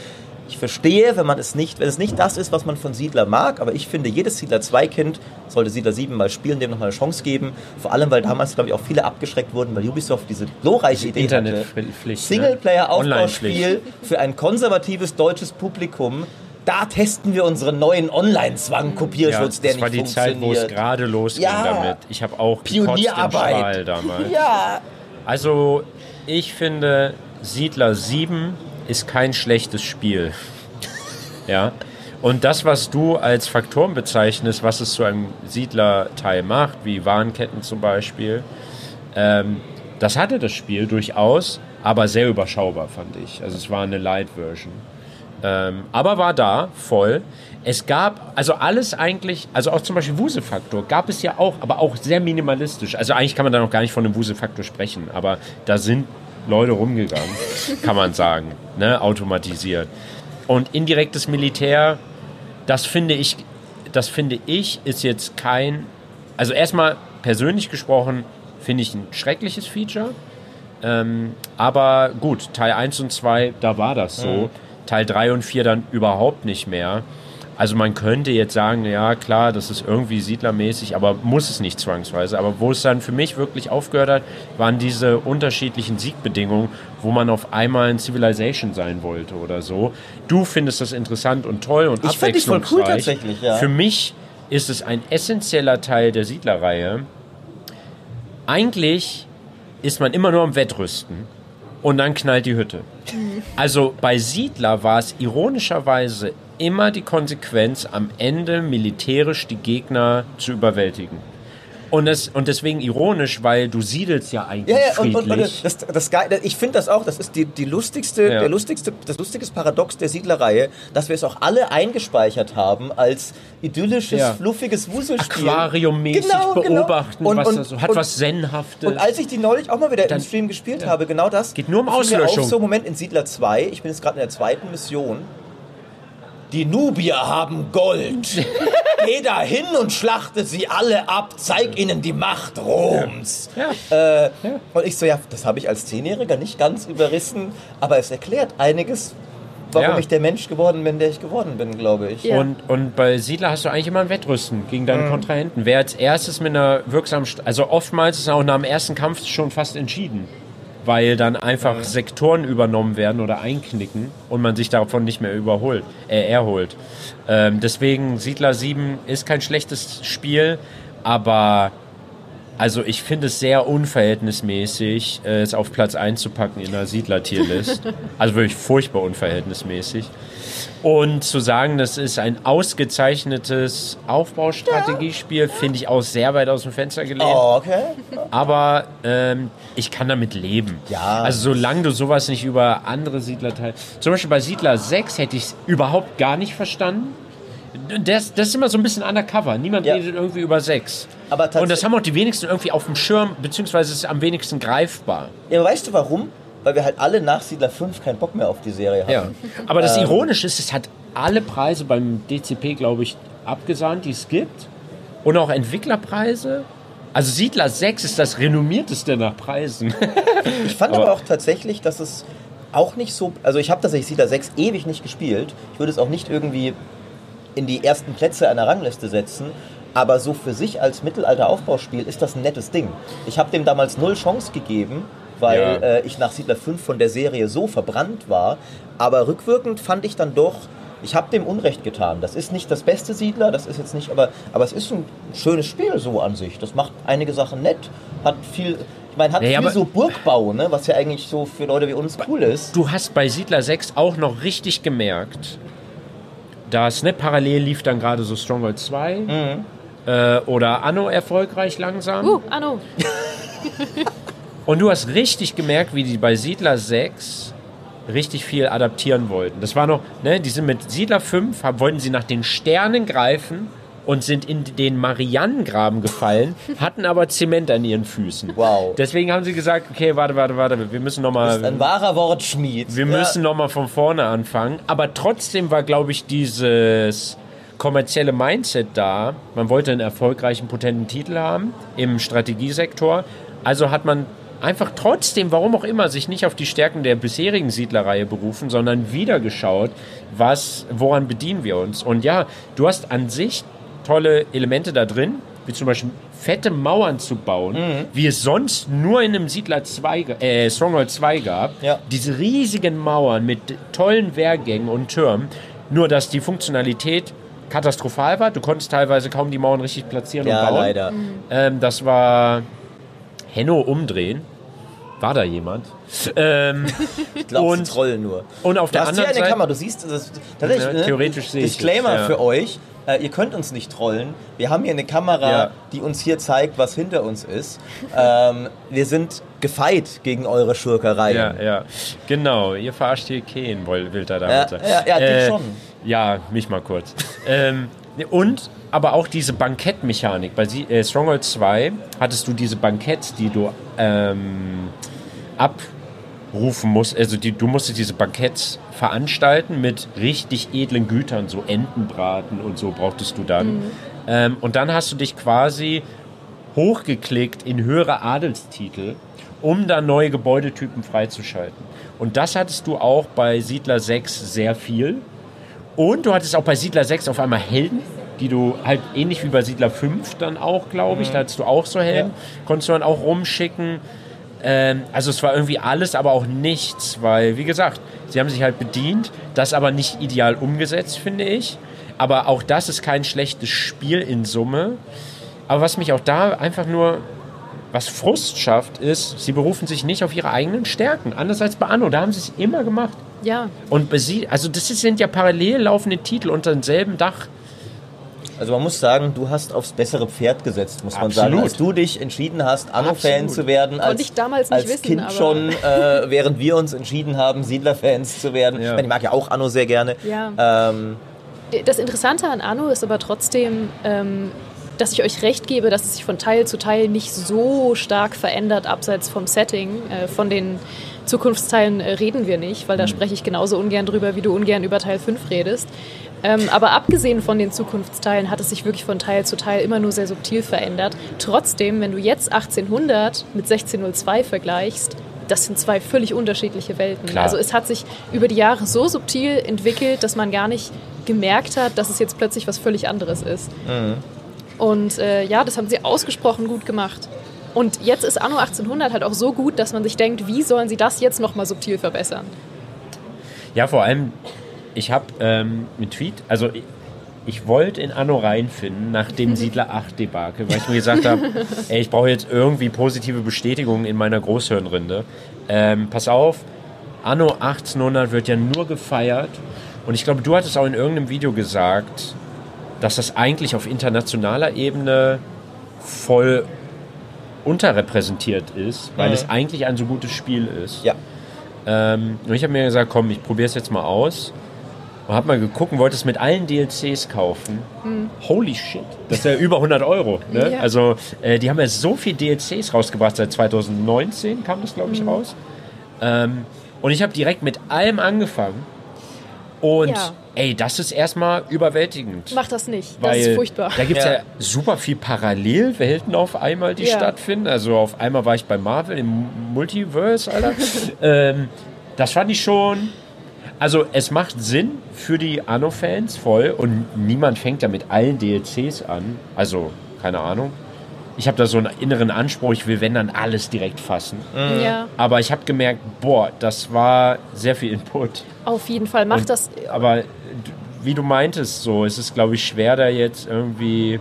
Ich verstehe, wenn man es nicht, wenn es nicht das ist, was man von Siedler mag, aber ich finde, jedes Siedler 2 Kind sollte Siedler 7 mal spielen, dem noch mal eine Chance geben. Vor allem, weil damals, glaube ich, auch viele abgeschreckt wurden, weil Ubisoft diese glorreiche Idee hatte. Internetpflicht. ne? Singleplayer-Aufbauspiel für ein konservatives deutsches Publikum. Da testen wir unseren neuen Online-Zwang-Kopierschutz, ja, der das nicht war die Zeit, wo funktioniert. es gerade losging Ja. damit. Ich habe auch Pionierarbeit. Damals. ja. Also, ich finde, Siedler 7 ist kein schlechtes Spiel. ja. Und das, was du als Faktoren bezeichnest, was es zu einem Siedlerteil macht, wie Warnketten zum Beispiel, ähm, das hatte das Spiel durchaus, aber sehr überschaubar, fand ich. Also es war eine Light-Version. Ähm, aber war da, voll. Es gab, also alles eigentlich, also auch zum Beispiel Wusefaktor gab es ja auch, aber auch sehr minimalistisch. Also eigentlich kann man da noch gar nicht von einem Wusefaktor sprechen, aber da sind Leute rumgegangen, kann man sagen, ne, automatisiert. Und indirektes Militär, das finde ich, das finde ich, ist jetzt kein, also erstmal persönlich gesprochen, finde ich ein schreckliches Feature. Ähm, aber gut, Teil 1 und 2, da war das so. Teil 3 und 4 dann überhaupt nicht mehr. Also man könnte jetzt sagen, ja klar, das ist irgendwie siedlermäßig, aber muss es nicht zwangsweise. Aber wo es dann für mich wirklich aufgehört hat, waren diese unterschiedlichen Siegbedingungen, wo man auf einmal ein Civilization sein wollte oder so. Du findest das interessant und toll und Ich find die voll cool abwechslungsreich. tatsächlich, ja. Für mich ist es ein essentieller Teil der Siedlerreihe. Eigentlich ist man immer nur am Wettrüsten und dann knallt die Hütte. Also bei Siedler war es ironischerweise immer die Konsequenz, am Ende militärisch die Gegner zu überwältigen. Und, das, und deswegen ironisch, weil du siedelst ja eigentlich Ja, ja, und, und, friedlich. und das, das, Geil- ich finde das auch, das ist die, die lustigste, Ja. der lustigste, das lustigste Paradox der Siedlerreihe, dass wir es auch alle eingespeichert haben als idyllisches, Ja. fluffiges Wuselspiel. Aquariummäßig Genau, genau. beobachten, Und- was und- das so, hat und- was Zenhaftes. Und als ich die neulich auch mal wieder im Stream gespielt habe, genau das. Geht nur um Auslöschung. Auf, so Moment in Siedler 2, ich bin jetzt gerade in der zweiten Mission. Die Nubier haben Gold. Geh da hin und schlachte sie alle ab. Zeig ihnen die Macht Roms. Ja. Äh, Und ich so, ja, das habe ich als Zehnjähriger nicht ganz überrissen, aber es erklärt einiges, warum Ja. ich der Mensch geworden bin, der ich geworden bin, glaube ich. Ja. Und, und bei Siedler hast du eigentlich immer ein Wettrüsten gegen deine Kontrahenten. Wer als erstes mit einer wirksamen, also oftmals ist auch nach dem ersten Kampf schon fast entschieden, weil dann einfach Sektoren übernommen werden oder einknicken und man sich davon nicht mehr überholt, äh, erholt. Ähm, deswegen Siedler 7 ist kein schlechtes Spiel, aber also ich finde es sehr unverhältnismäßig, äh, es auf Platz 1 zu packen in der Siedler-Tierlist. also wirklich furchtbar unverhältnismäßig. Und zu sagen, das ist ein ausgezeichnetes Aufbaustrategiespiel, finde ich auch sehr weit aus dem Fenster gelehnt. Oh, okay. Aber ähm, ich kann damit leben. Ja. Also solange du sowas nicht über andere Siedlerteile... Zum Beispiel bei Siedler 6 hätte ich es überhaupt gar nicht verstanden. Das, das ist immer so ein bisschen undercover. Niemand Ja. redet irgendwie über 6. Aber Und das haben auch die wenigsten irgendwie auf dem Schirm, beziehungsweise ist am wenigsten greifbar. Ja, weißt du warum? Weil wir halt alle nach Siedler 5 keinen Bock mehr auf die Serie haben. Ja. Aber das Ähm. Ironische ist, es hat alle Preise beim DCP, glaube ich, abgesahnt, die es gibt. Und auch Entwicklerpreise. Also Siedler 6 ist das renommierteste nach Preisen. Ich fand aber, Aber- auch tatsächlich, dass es auch nicht so. Also, ich habe tatsächlich Siedler 6 ewig nicht gespielt. Ich würde es auch nicht irgendwie in die ersten Plätze einer Rangliste setzen. Aber so für sich als Mittelalter-Aufbauspiel ist das ein nettes Ding. Ich habe dem damals null Chance gegeben, weil Ja. äh, ich nach Siedler 5 von der Serie so verbrannt war. Aber rückwirkend fand ich dann doch, ich habe dem Unrecht getan. Das ist nicht das beste Siedler, das ist jetzt nicht, aber, aber es ist ein schönes Spiel so an sich. Das macht einige Sachen nett, hat viel, ich meine, hat Ja, ja, viel so Burgbau, ne, was ja eigentlich so für Leute wie uns cool ist. Du hast bei Siedler 6 auch noch richtig gemerkt, dass ne, parallel lief dann gerade so Stronghold 2 Mhm. äh, oder Anno erfolgreich langsam. Uh, Anno. Und du hast richtig gemerkt, wie die bei Siedler 6 richtig viel adaptieren wollten. Das war noch, ne, die sind mit Siedler 5, hab, wollten sie nach den Sternen greifen und sind in den Marianengraben gefallen, hatten aber Zement an ihren Füßen. Wow. Deswegen haben sie gesagt, okay, warte, warte, warte, wir müssen Das ist ein nochmal wahrer Wortschmied. wir Ja. müssen noch mal von vorne anfangen. Aber trotzdem war, glaube ich, dieses kommerzielle Mindset da. Man wollte einen erfolgreichen, potenten Titel haben im Strategiesektor. Also hat man einfach trotzdem, warum auch immer, sich nicht auf die Stärken der bisherigen Siedlerreihe berufen, sondern wieder geschaut, was, woran bedienen wir uns. Und ja, du hast an sich tolle Elemente da drin, wie zum Beispiel fette Mauern zu bauen, Mhm. wie es sonst nur in einem Siedler 2, ge- äh, Stronghold 2 gab. Ja. Diese riesigen Mauern mit tollen Wehrgängen und Türmen, Nur, dass die Funktionalität katastrophal war. Du konntest teilweise kaum die Mauern richtig platzieren Ja, und bauen. leider. Ähm, das war Henno umdrehen. War da jemand? Ähm, Ich glaube, sie trollen nur. und auf Du der hast hier anderen eine Seite. Kamera, du siehst, das, tatsächlich, Ja, ne? theoretisch sehe ich Disclaimer es, ja. für euch, äh, ihr könnt uns nicht trollen. Wir haben hier eine Kamera, Ja. die uns hier zeigt, was hinter uns ist. Ähm, wir sind gefeit gegen eure Schurkereien. Ja, ja. Genau, ihr verarscht hier Keen, will will er Ja, damit sagen. ja, ja, dich schon. Ja, mich mal kurz. ähm, und aber auch diese Bankettmechanik. Bei äh, Stronghold 2 hattest du diese Banketts, die du ähm, abrufen musst. Also die, du musstest diese Banketts veranstalten mit richtig edlen Gütern, so Entenbraten und so brauchtest du dann. Ähm, und dann hast du dich quasi hochgeklickt in höhere Adelstitel, um da neue Gebäudetypen freizuschalten. Und das hattest du auch bei Siedler 6 sehr viel. Und du hattest auch bei Siedler 6 auf einmal Helden, die du halt ähnlich wie bei Siedler 5 dann auch, glaube ich, da hattest du auch so Helden, konntest du dann auch rumschicken. Ähm, also es war irgendwie alles, aber auch nichts, weil, wie gesagt, sie haben sich halt bedient, das aber nicht ideal umgesetzt, finde ich. Aber auch das ist kein schlechtes Spiel in Summe. Aber was mich auch da einfach nur, was Frust schafft, ist, sie berufen sich nicht auf ihre eigenen Stärken. Anders als bei Anno, da haben sie es immer gemacht. Ja, Und bei sie, also das sind ja parallel laufende Titel unter demselben Dach. Also man muss sagen, du hast aufs bessere Pferd gesetzt, muss man Absolut. sagen. Als du dich entschieden hast, Anno-Fan zu werden, als, ich damals nicht als wissen, Kind aber- schon, äh, während wir uns entschieden haben, Siedler-Fans zu werden. Ja. Ich, meine, ich mag ja auch Anno sehr gerne. Ja. Ähm, Das Interessante an Anno ist aber trotzdem, ähm, dass ich euch recht gebe, dass es sich von Teil zu Teil nicht so stark verändert, abseits vom Setting. Äh, von den Zukunftsteilen äh, reden wir nicht, weil da spreche ich genauso ungern drüber, wie du ungern über Teil 5 redest. Ähm, aber abgesehen von den Zukunftsteilen hat es sich wirklich von Teil zu Teil immer nur sehr subtil verändert. Trotzdem, wenn du jetzt 1800 mit 1602 vergleichst, das sind zwei völlig unterschiedliche Welten. Klar. Also es hat sich über die Jahre so subtil entwickelt, dass man gar nicht gemerkt hat, dass es jetzt plötzlich was völlig anderes ist. Und äh, ja, das haben sie ausgesprochen gut gemacht. Und jetzt ist Anno 1800 halt auch so gut, dass man sich denkt, wie sollen sie das jetzt nochmal subtil verbessern? Ja, vor allem, ich habe ähm, einen Tweet, also ich, ich wollte in Anno reinfinden nach dem Siedler 8 Debakel, weil ich mir gesagt habe, ey, ich brauche jetzt irgendwie positive Bestätigung in meiner Großhirnrinde. Ähm, pass auf, Anno 1800 wird ja nur gefeiert und ich glaube, du hattest auch in irgendeinem Video gesagt, dass das eigentlich auf internationaler Ebene voll unterrepräsentiert ist, weil Mhm. es eigentlich ein so gutes Spiel ist. ja. Ähm, und ich habe mir gesagt, komm, ich probiere es jetzt mal aus. Und habe mal geguckt und wollte es mit allen DLCs kaufen. Holy shit. Das ist ja über 100 Euro. Ne? Ja. Also, äh, die haben ja so viel DLCs rausgebracht. Seit 2019 kam das, glaube ich, raus. Ähm, und ich habe direkt mit allem angefangen. Und Ja. ey, das ist erstmal überwältigend. Mach das nicht. Das Weil ist furchtbar. Da gibt es ja. Ja. super viel Parallelwelten auf einmal, die Ja. stattfinden. Also auf einmal war ich bei Marvel im Multiverse, Alter. ähm, das fand ich schon. Also es macht Sinn für die Anno-Fans voll und niemand fängt ja mit allen DLCs an. Also, keine Ahnung. Ich habe da so einen inneren Anspruch, ich will, wenn dann alles direkt fassen. Ja, Aber ich habe gemerkt, boah, das war sehr viel Input. auf jeden Fall. Mach Und- das. Aber wie du meintest, so, es ist, glaube ich, schwer, da jetzt irgendwie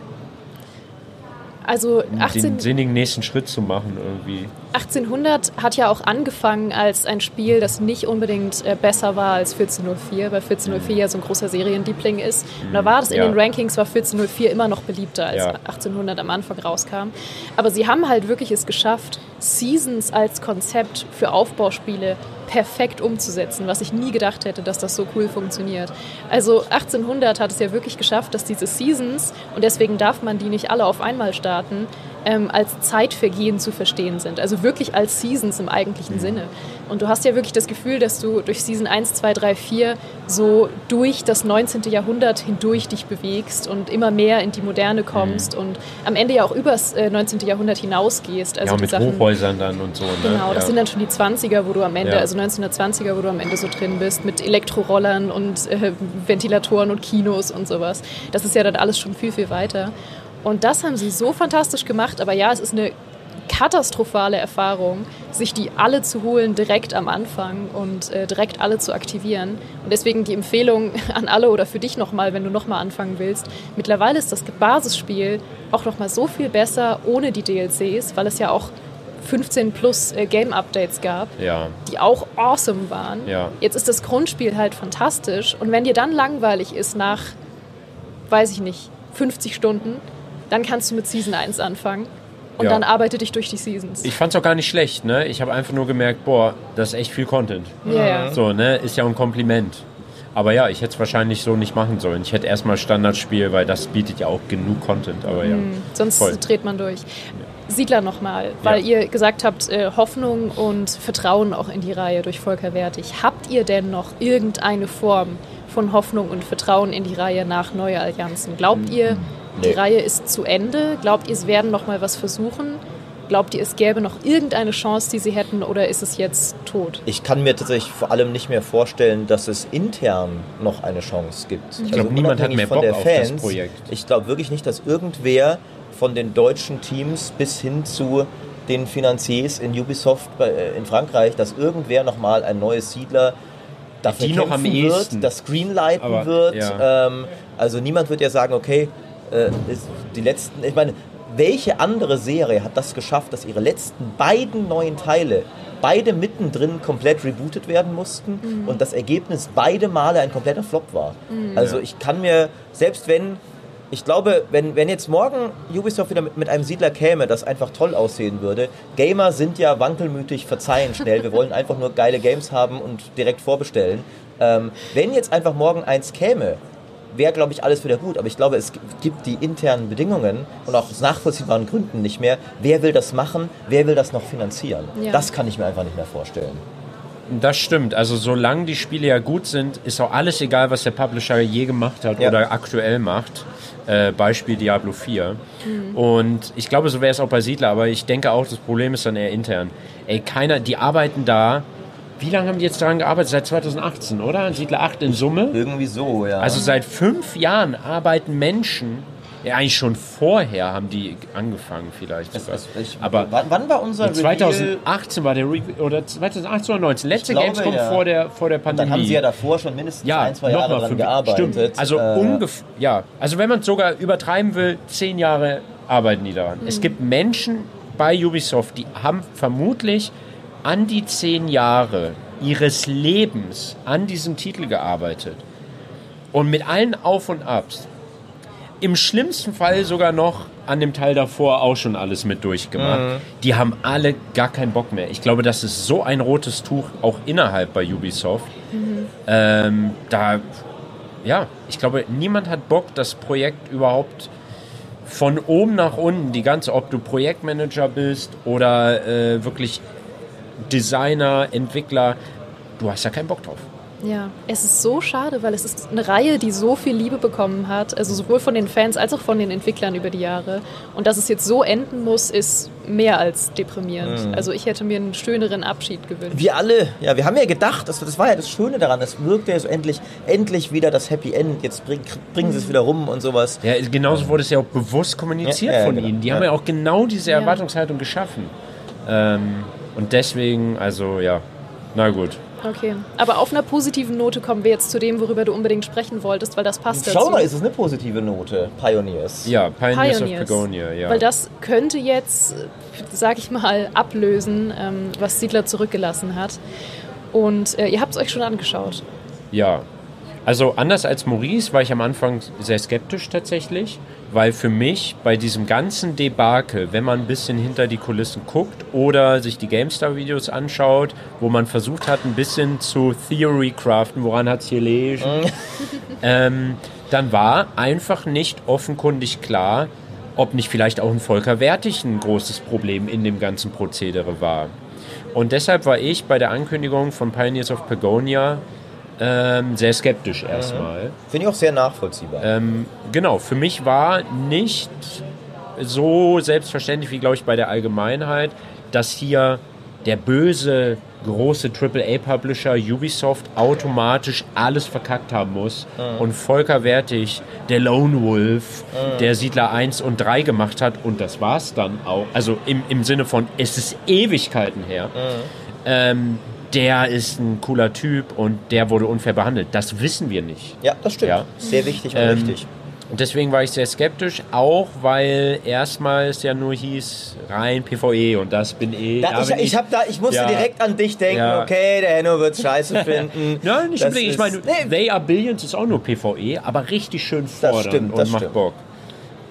Also 18, den sinnigen nächsten Schritt zu machen irgendwie. 1800 hat ja auch angefangen als ein Spiel, das nicht unbedingt äh, besser war als 1404, weil 1404 ja so ein großer Serienliebling ist. Und da war das in Ja. den Rankings, war 1404 immer noch beliebter als Ja. 1800 am Anfang rauskam. Aber sie haben halt wirklich es geschafft, Seasons als Konzept für Aufbauspiele perfekt umzusetzen, was ich nie gedacht hätte, dass das so cool funktioniert. Also 1800 hat es ja wirklich geschafft, dass diese Seasons, und deswegen darf man die nicht alle auf einmal starten, ähm, als Zeitvergehen zu verstehen sind. Also wirklich als Seasons im eigentlichen Sinne. Und du hast ja wirklich das Gefühl, dass du durch Season 1, 2, 3, 4 so durch das 19. Jahrhundert hindurch dich bewegst und immer mehr in die Moderne kommst und am Ende ja auch übers äh, 19. Jahrhundert hinausgehst. Also ja, mit Sachen, Hochhäusern dann und so. Ne? Genau, das ja. sind dann schon die 20er, wo du am Ende, Ja. also 1920er, wo du am Ende so drin bist, mit Elektrorollern und äh, Ventilatoren und Kinos und sowas. Das ist ja dann alles schon viel, viel weiter. Und das haben sie so fantastisch gemacht, aber ja, es ist eine katastrophale Erfahrung, sich die alle zu holen direkt am Anfang und äh, direkt alle zu aktivieren. Und deswegen die Empfehlung an alle oder für dich nochmal, wenn du nochmal anfangen willst. Mittlerweile ist das Basisspiel auch nochmal so viel besser ohne die DLCs, weil es ja auch 15 plus äh, Game Updates gab, Ja. die auch awesome waren. Ja. Jetzt ist das Grundspiel halt fantastisch und wenn dir dann langweilig ist nach, weiß ich nicht, 50 Stunden, dann kannst du mit Season 1 anfangen und Ja. dann arbeite dich durch die Seasons. Ich fand's auch gar nicht schlecht, ne? Ich habe einfach nur gemerkt, boah, das ist echt viel Content. ja, ja. So, ne? Ist ja ein Kompliment. Aber ja, ich hätte es wahrscheinlich so nicht machen sollen. Ich hätte erstmal Standardspiel, weil das bietet ja auch genug Content. Aber ja. Sonst Voll. dreht man durch. Siedler nochmal, weil Ja. ihr gesagt habt, äh, Hoffnung und Vertrauen auch in die Reihe durch Volker Wertig. Habt ihr denn noch irgendeine Form von Hoffnung und Vertrauen in die Reihe nach Neue Allianzen? Glaubt ihr, die Nee. Reihe ist zu Ende? Glaubt ihr, es werden nochmal was versuchen? Glaubt ihr, es gäbe noch irgendeine Chance, die sie hätten, oder ist es jetzt tot? Ich kann mir tatsächlich vor allem nicht mehr vorstellen, dass es intern noch eine Chance gibt. Ich glaub, niemand hat mehr Bock auf das Projekt. Ich glaube wirklich nicht, dass irgendwer von den deutschen Teams bis hin zu den Finanziers in Ubisoft äh, in Frankreich, dass irgendwer nochmal ein neues Siedler dafür Die noch am ehesten. wird, das greenlighten Aber, wird. ja. Ähm, also niemand wird ja sagen, okay, äh, ist die letzten, ich meine, welche andere Serie hat das geschafft, dass ihre letzten beiden neuen Teile beide mittendrin komplett rebootet werden mussten und das Ergebnis beide Male ein kompletter Flop war? Also ich kann mir, selbst wenn, ich glaube, wenn, wenn jetzt morgen Ubisoft wieder mit, mit einem Siedler käme, das einfach toll aussehen würde, Gamer sind ja wankelmütig, verzeihen schnell, wir wollen einfach nur geile Games haben und direkt vorbestellen. Ähm, wenn jetzt einfach morgen eins käme, wäre, glaube ich, alles wieder gut. Aber ich glaube, es gibt die internen Bedingungen und auch aus nachvollziehbaren Gründen nicht mehr. Wer will das machen? Wer will das noch finanzieren? Ja. Das kann ich mir einfach nicht mehr vorstellen. Das stimmt. Also solange die Spiele ja gut sind, ist auch alles egal, was der Publisher je gemacht hat Ja. oder aktuell macht. Äh, Beispiel Diablo 4. Und ich glaube, so wäre es auch bei Siedler, aber ich denke auch, das Problem ist dann eher intern. Ey, keiner, die arbeiten da. Wie lange haben die jetzt daran gearbeitet? Seit 2018, oder? Siedler 8 in Summe? Irgendwie so, ja. Also seit fünf Jahren arbeiten Menschen, ja eigentlich schon vorher haben die angefangen vielleicht sogar. Das- ich, aber wann, wann war unser Reveal? 2018 war der Review, oder 2018 oder 19, letzte glaube, Gamescom ja. vor der, vor der Und Pandemie. dann haben sie ja davor schon mindestens ja, ein, zwei Jahre dran gearbeitet. Stimmt. Also Äh, ungefähr, ja. Also wenn man es sogar übertreiben will, zehn Jahre arbeiten die daran. Es gibt Menschen bei Ubisoft, die haben vermutlich an die zehn Jahre ihres Lebens an diesem Titel gearbeitet. Und mit allen Auf und Abs. Im schlimmsten Fall sogar noch an dem Teil davor auch schon alles mit durchgemacht. Die haben alle gar keinen Bock mehr. Ich glaube, das ist so ein rotes Tuch auch innerhalb bei Ubisoft. Ähm, da, ja, ich glaube, niemand hat Bock, das Projekt überhaupt von oben nach unten, die ganze, ob du Projektmanager bist oder äh, wirklich Designer, Entwickler, du hast da keinen Bock drauf. Ja, es ist so schade, weil es ist eine Reihe, die so viel Liebe bekommen hat, also sowohl von den Fans als auch von den Entwicklern über die Jahre. Und dass es jetzt so enden muss, ist mehr als deprimierend. Also ich hätte mir einen schöneren Abschied gewünscht. wir alle, ja, wir haben ja gedacht, das, das war ja das Schöne daran, es wirkte ja so endlich, endlich wieder das Happy End, jetzt bring, bringen sie es wieder rum und sowas. Ja, genauso wurde es ja auch bewusst kommuniziert Ja, ja, von genau. ihnen. Die Ja. haben ja auch genau diese Ja. Erwartungshaltung geschaffen. Ähm, und deswegen, also ja, na gut. Okay, aber auf einer positiven Note kommen wir jetzt zu dem, worüber du unbedingt sprechen wolltest, weil das passt dazu. Schau mal, ist es eine positive Note, Pioneers. Ja, Pioneers, Pioneers. of Pagonia, ja. Weil das könnte jetzt, sag ich mal, ablösen, ähm, was Siedler zurückgelassen hat. Und äh, ihr habt es euch schon angeschaut. Ja. Also anders als Maurice war ich am Anfang sehr skeptisch tatsächlich, weil für mich bei diesem ganzen Debakel, wenn man ein bisschen hinter die Kulissen guckt oder sich die GameStar-Videos anschaut, wo man versucht hat, ein bisschen zu Theory craften, woran hat es hier gelegen, ähm, dann war einfach nicht offenkundig klar, ob nicht vielleicht auch ein Volker Wertig ein großes Problem in dem ganzen Prozedere war. Und deshalb war ich bei der Ankündigung von Pioneers of Pagonia ähm, sehr skeptisch erstmal. Finde ich auch sehr nachvollziehbar. Ähm, genau, für mich war nicht so selbstverständlich wie, glaube ich, bei der Allgemeinheit, dass hier der böse große AAA-Publisher Ubisoft automatisch alles verkackt haben muss und Volker Wertig, der Lone Wolf, der Siedler 1 und 3 gemacht hat und das war's dann auch. Also im, im Sinne von, es ist Ewigkeiten her. Ähm, der ist ein cooler Typ und der wurde unfair behandelt. Das wissen wir nicht. Ja, das stimmt. Ja. Sehr wichtig und Ähm, richtig. Und deswegen war ich sehr skeptisch, auch weil erstmal es ja nur hieß rein PvE und das bin eh. Da, ich, ich, hab da, ich musste Ja. direkt an dich denken, Ja. okay, der Henno wird scheiße finden. Nein, nicht Das unbedingt. Ich meine, nee, They Are Billions ist auch nur PvE, aber richtig schön Das fordern stimmt, das und macht stimmt. Bock.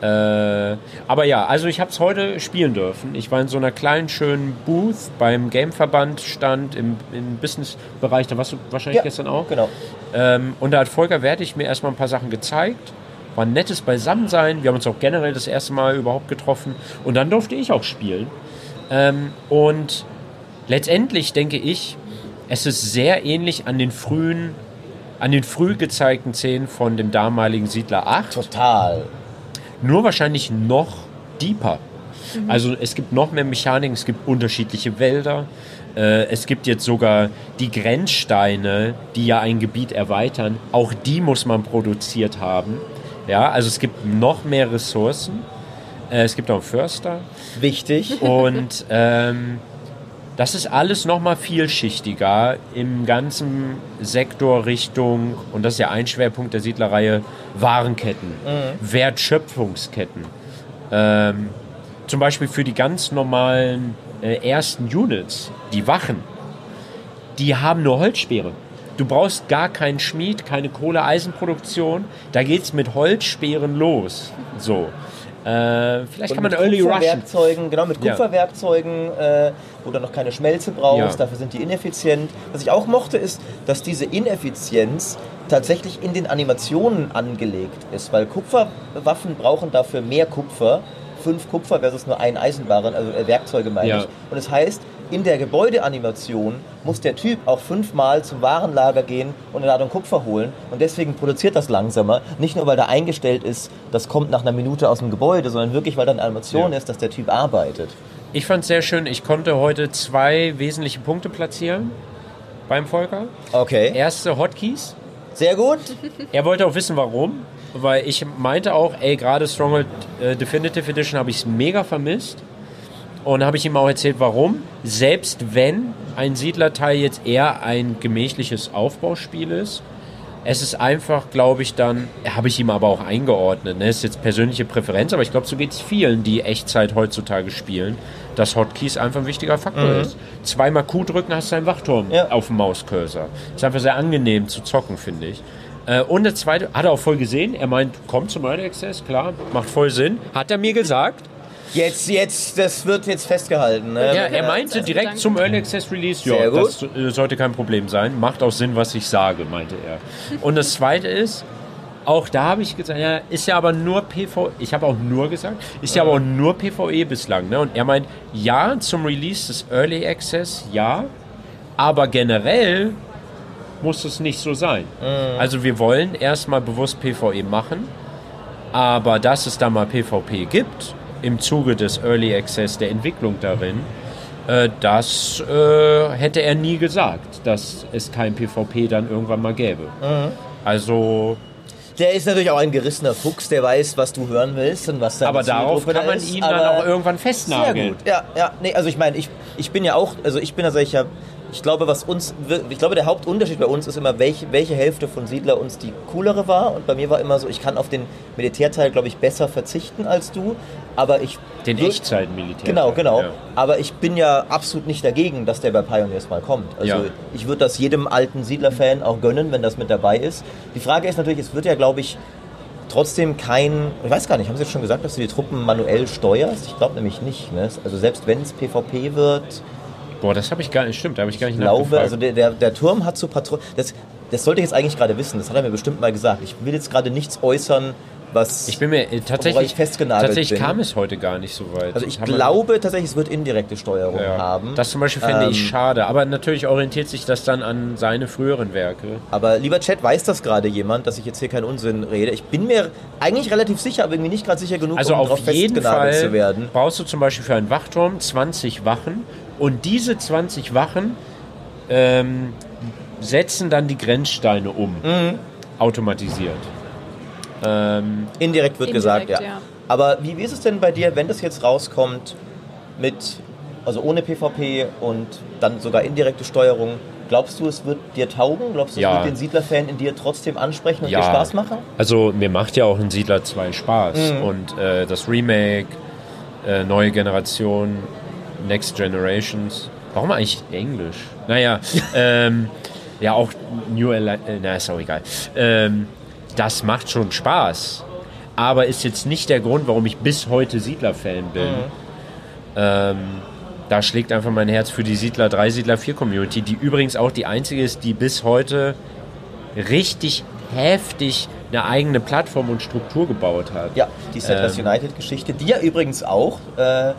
Äh, aber ja, also ich habe es heute spielen dürfen. Ich war in so einer kleinen schönen Booth beim Gameverband stand im, im Businessbereich. Da warst du wahrscheinlich Ja, gestern auch. Genau. Ähm, und da hat Volker Wertig mir erstmal ein paar Sachen gezeigt. War ein nettes Beisammensein. Wir haben uns auch generell das erste Mal überhaupt getroffen. Und dann durfte ich auch spielen. Ähm, und letztendlich denke ich, es ist sehr ähnlich an den frühen, an den früh gezeigten Szenen von dem damaligen Siedler 8 Total. Nur wahrscheinlich noch deeper. Also es gibt noch mehr Mechaniken, es gibt unterschiedliche Wälder. Äh, es gibt jetzt sogar die Grenzsteine, die ja ein Gebiet erweitern. Auch die muss man produziert haben. Ja, also es gibt noch mehr Ressourcen. Äh, es gibt auch einen Förster. Wichtig. Und ähm, das ist alles nochmal vielschichtiger im ganzen Sektor Richtung, und das ist ja ein Schwerpunkt der Siedlerreihe, Warenketten, Wertschöpfungsketten. Ähm, zum Beispiel für die ganz normalen äh, ersten Units, die Wachen, die haben nur Holzspeere. Du brauchst gar keinen Schmied, keine Kohle-Eisenproduktion. Da geht's mit Holzspeeren los. So. Äh, vielleicht kann man mit Early Russian. Genau, mit Ja. Kupferwerkzeugen, äh, wo du noch keine Schmelze brauchst, Ja. dafür sind die ineffizient. Was ich auch mochte, ist, dass diese Ineffizienz tatsächlich in den Animationen angelegt ist, weil Kupferwaffen brauchen dafür mehr Kupfer, fünf Kupfer versus nur ein Eisenbarren, also äh, Werkzeuge meine Ja. ich. Und das heißt, in der Gebäudeanimation muss der Typ auch fünfmal zum Warenlager gehen und eine Ladung Kupfer holen. Und deswegen produziert das langsamer. Nicht nur, weil da eingestellt ist, das kommt nach einer Minute aus dem Gebäude, sondern wirklich, weil da eine Animation Ja. ist, dass der Typ arbeitet. Ich fand es sehr schön. Ich konnte heute zwei wesentliche Punkte platzieren beim Volker. Okay. Erste Hotkeys. Sehr gut. Er wollte auch wissen, warum. Weil ich meinte auch, ey, gerade Stronghold äh, Definitive Edition habe ich es mega vermisst. Und habe ich ihm auch erzählt, warum. Selbst wenn ein Siedlerteil jetzt eher ein gemächliches Aufbauspiel ist, es ist einfach, glaube ich, dann, habe ich ihm aber auch eingeordnet. Ne? ist jetzt persönliche Präferenz, aber ich glaube, so geht es vielen, die Echtzeit heutzutage spielen, dass Hotkeys einfach ein wichtiger Faktor ist. Zweimal Q drücken, hast du einen Wachturm Ja. auf dem Mauscursor. Ist einfach sehr angenehm zu zocken, finde ich. Äh, Und der zweite, hat er auch voll gesehen. Er meint, kommt zum Early Access, klar, macht voll Sinn. Hat er mir gesagt. Jetzt, jetzt, das wird jetzt festgehalten. Ne? Ja, er meinte also direkt zum Early Access Release, ja, das äh, sollte kein Problem sein. Macht auch Sinn, was ich sage, meinte er. Und das zweite ist, auch da habe ich gesagt, ja, ist ja aber nur PvE, ich habe auch nur gesagt, ist ja aber auch nur PvE bislang. Ne? Und er meint, ja, zum Release des Early Access, ja, aber generell muss es nicht so sein. Also wir wollen erstmal bewusst PvE machen, aber dass es da mal PvP gibt, im Zuge des Early Access der Entwicklung darin, äh, das äh, hätte er nie gesagt, dass es kein PvP dann irgendwann mal gäbe. Also, Der ist natürlich auch ein gerissener Fuchs, der weiß, was du hören willst und was deine aber darauf kann da man ist, ihn dann auch irgendwann Sehr festnageln. gut. Ja, ja. Nee, also ich meine, ich, ich bin ja auch, also ich bin ja solcher, ich glaube, was uns, ich glaube, der Hauptunterschied bei uns ist immer, welche, welche Hälfte von Siedler uns die coolere war. Und bei mir war immer so, ich kann auf den Militärteil, glaube ich, besser verzichten als du. Aber ich. Den Echtzeitmilitär. Genau, genau. Ja. Aber ich bin ja absolut nicht dagegen, dass der bei Pioneers mal kommt. Also Ja. ich würde das jedem alten Siedler-Fan auch gönnen, wenn das mit dabei ist. Die Frage ist natürlich, es wird ja, glaube ich, trotzdem kein, ich weiß gar nicht, haben Sie jetzt schon gesagt, dass du die Truppen manuell steuerst? Ich glaube nämlich nicht. Ne? Also selbst wenn es PvP wird, Boah, das habe ich gar nicht, stimmt, da habe ich gar nicht ich glaube, also der, der, der Turm hat so Patrouillen, das, das sollte ich jetzt eigentlich gerade wissen, das hat er mir bestimmt mal gesagt. Ich will jetzt gerade nichts äußern, was... ich bin mir äh, tatsächlich, ich festgenagelt tatsächlich bin. kam es heute gar nicht so weit. also ich Haben wir- glaube tatsächlich, es wird indirekte Steuerung ja. haben. Das zum Beispiel fände ich Ähm, schade, aber natürlich orientiert sich das dann an seine früheren Werke. Aber lieber Chat, weiß das gerade jemand, dass ich jetzt hier keinen Unsinn rede? Ich bin mir eigentlich relativ sicher, aber irgendwie nicht gerade sicher genug, Also um auf jeden Fall zu werden. brauchst du zum Beispiel für einen Wachturm 20 Wachen Und diese 20 Wachen ähm, setzen dann die Grenzsteine um. Automatisiert. Ähm, Indirekt wird Indirekt, gesagt, ja. ja. Aber wie, wie ist es denn bei dir, wenn das jetzt rauskommt mit, also ohne PvP und dann sogar indirekte Steuerung? Glaubst du, es wird dir taugen? Glaubst du, es Ja. wird den Siedler-Fan in dir trotzdem ansprechen und Ja. dir Spaß machen? Also mir macht ja auch ein Siedler 2 Spaß. Mhm. Und äh, das Remake, äh, neue Generation, Next Generations. Warum eigentlich Englisch? Naja, ähm, ja auch New Eli äh, na ist auch egal. Ähm, das macht schon Spaß. Aber ist jetzt nicht der Grund, warum ich bis heute Siedler-Fan bin. Ähm, da schlägt einfach mein Herz für die Siedler 3, Siedler 4 Community, die übrigens auch die einzige ist, die bis heute richtig heftig eine eigene Plattform und Struktur gebaut hat. Ja, die Settlers Ähm. United-Geschichte, die ja übrigens auch, äh,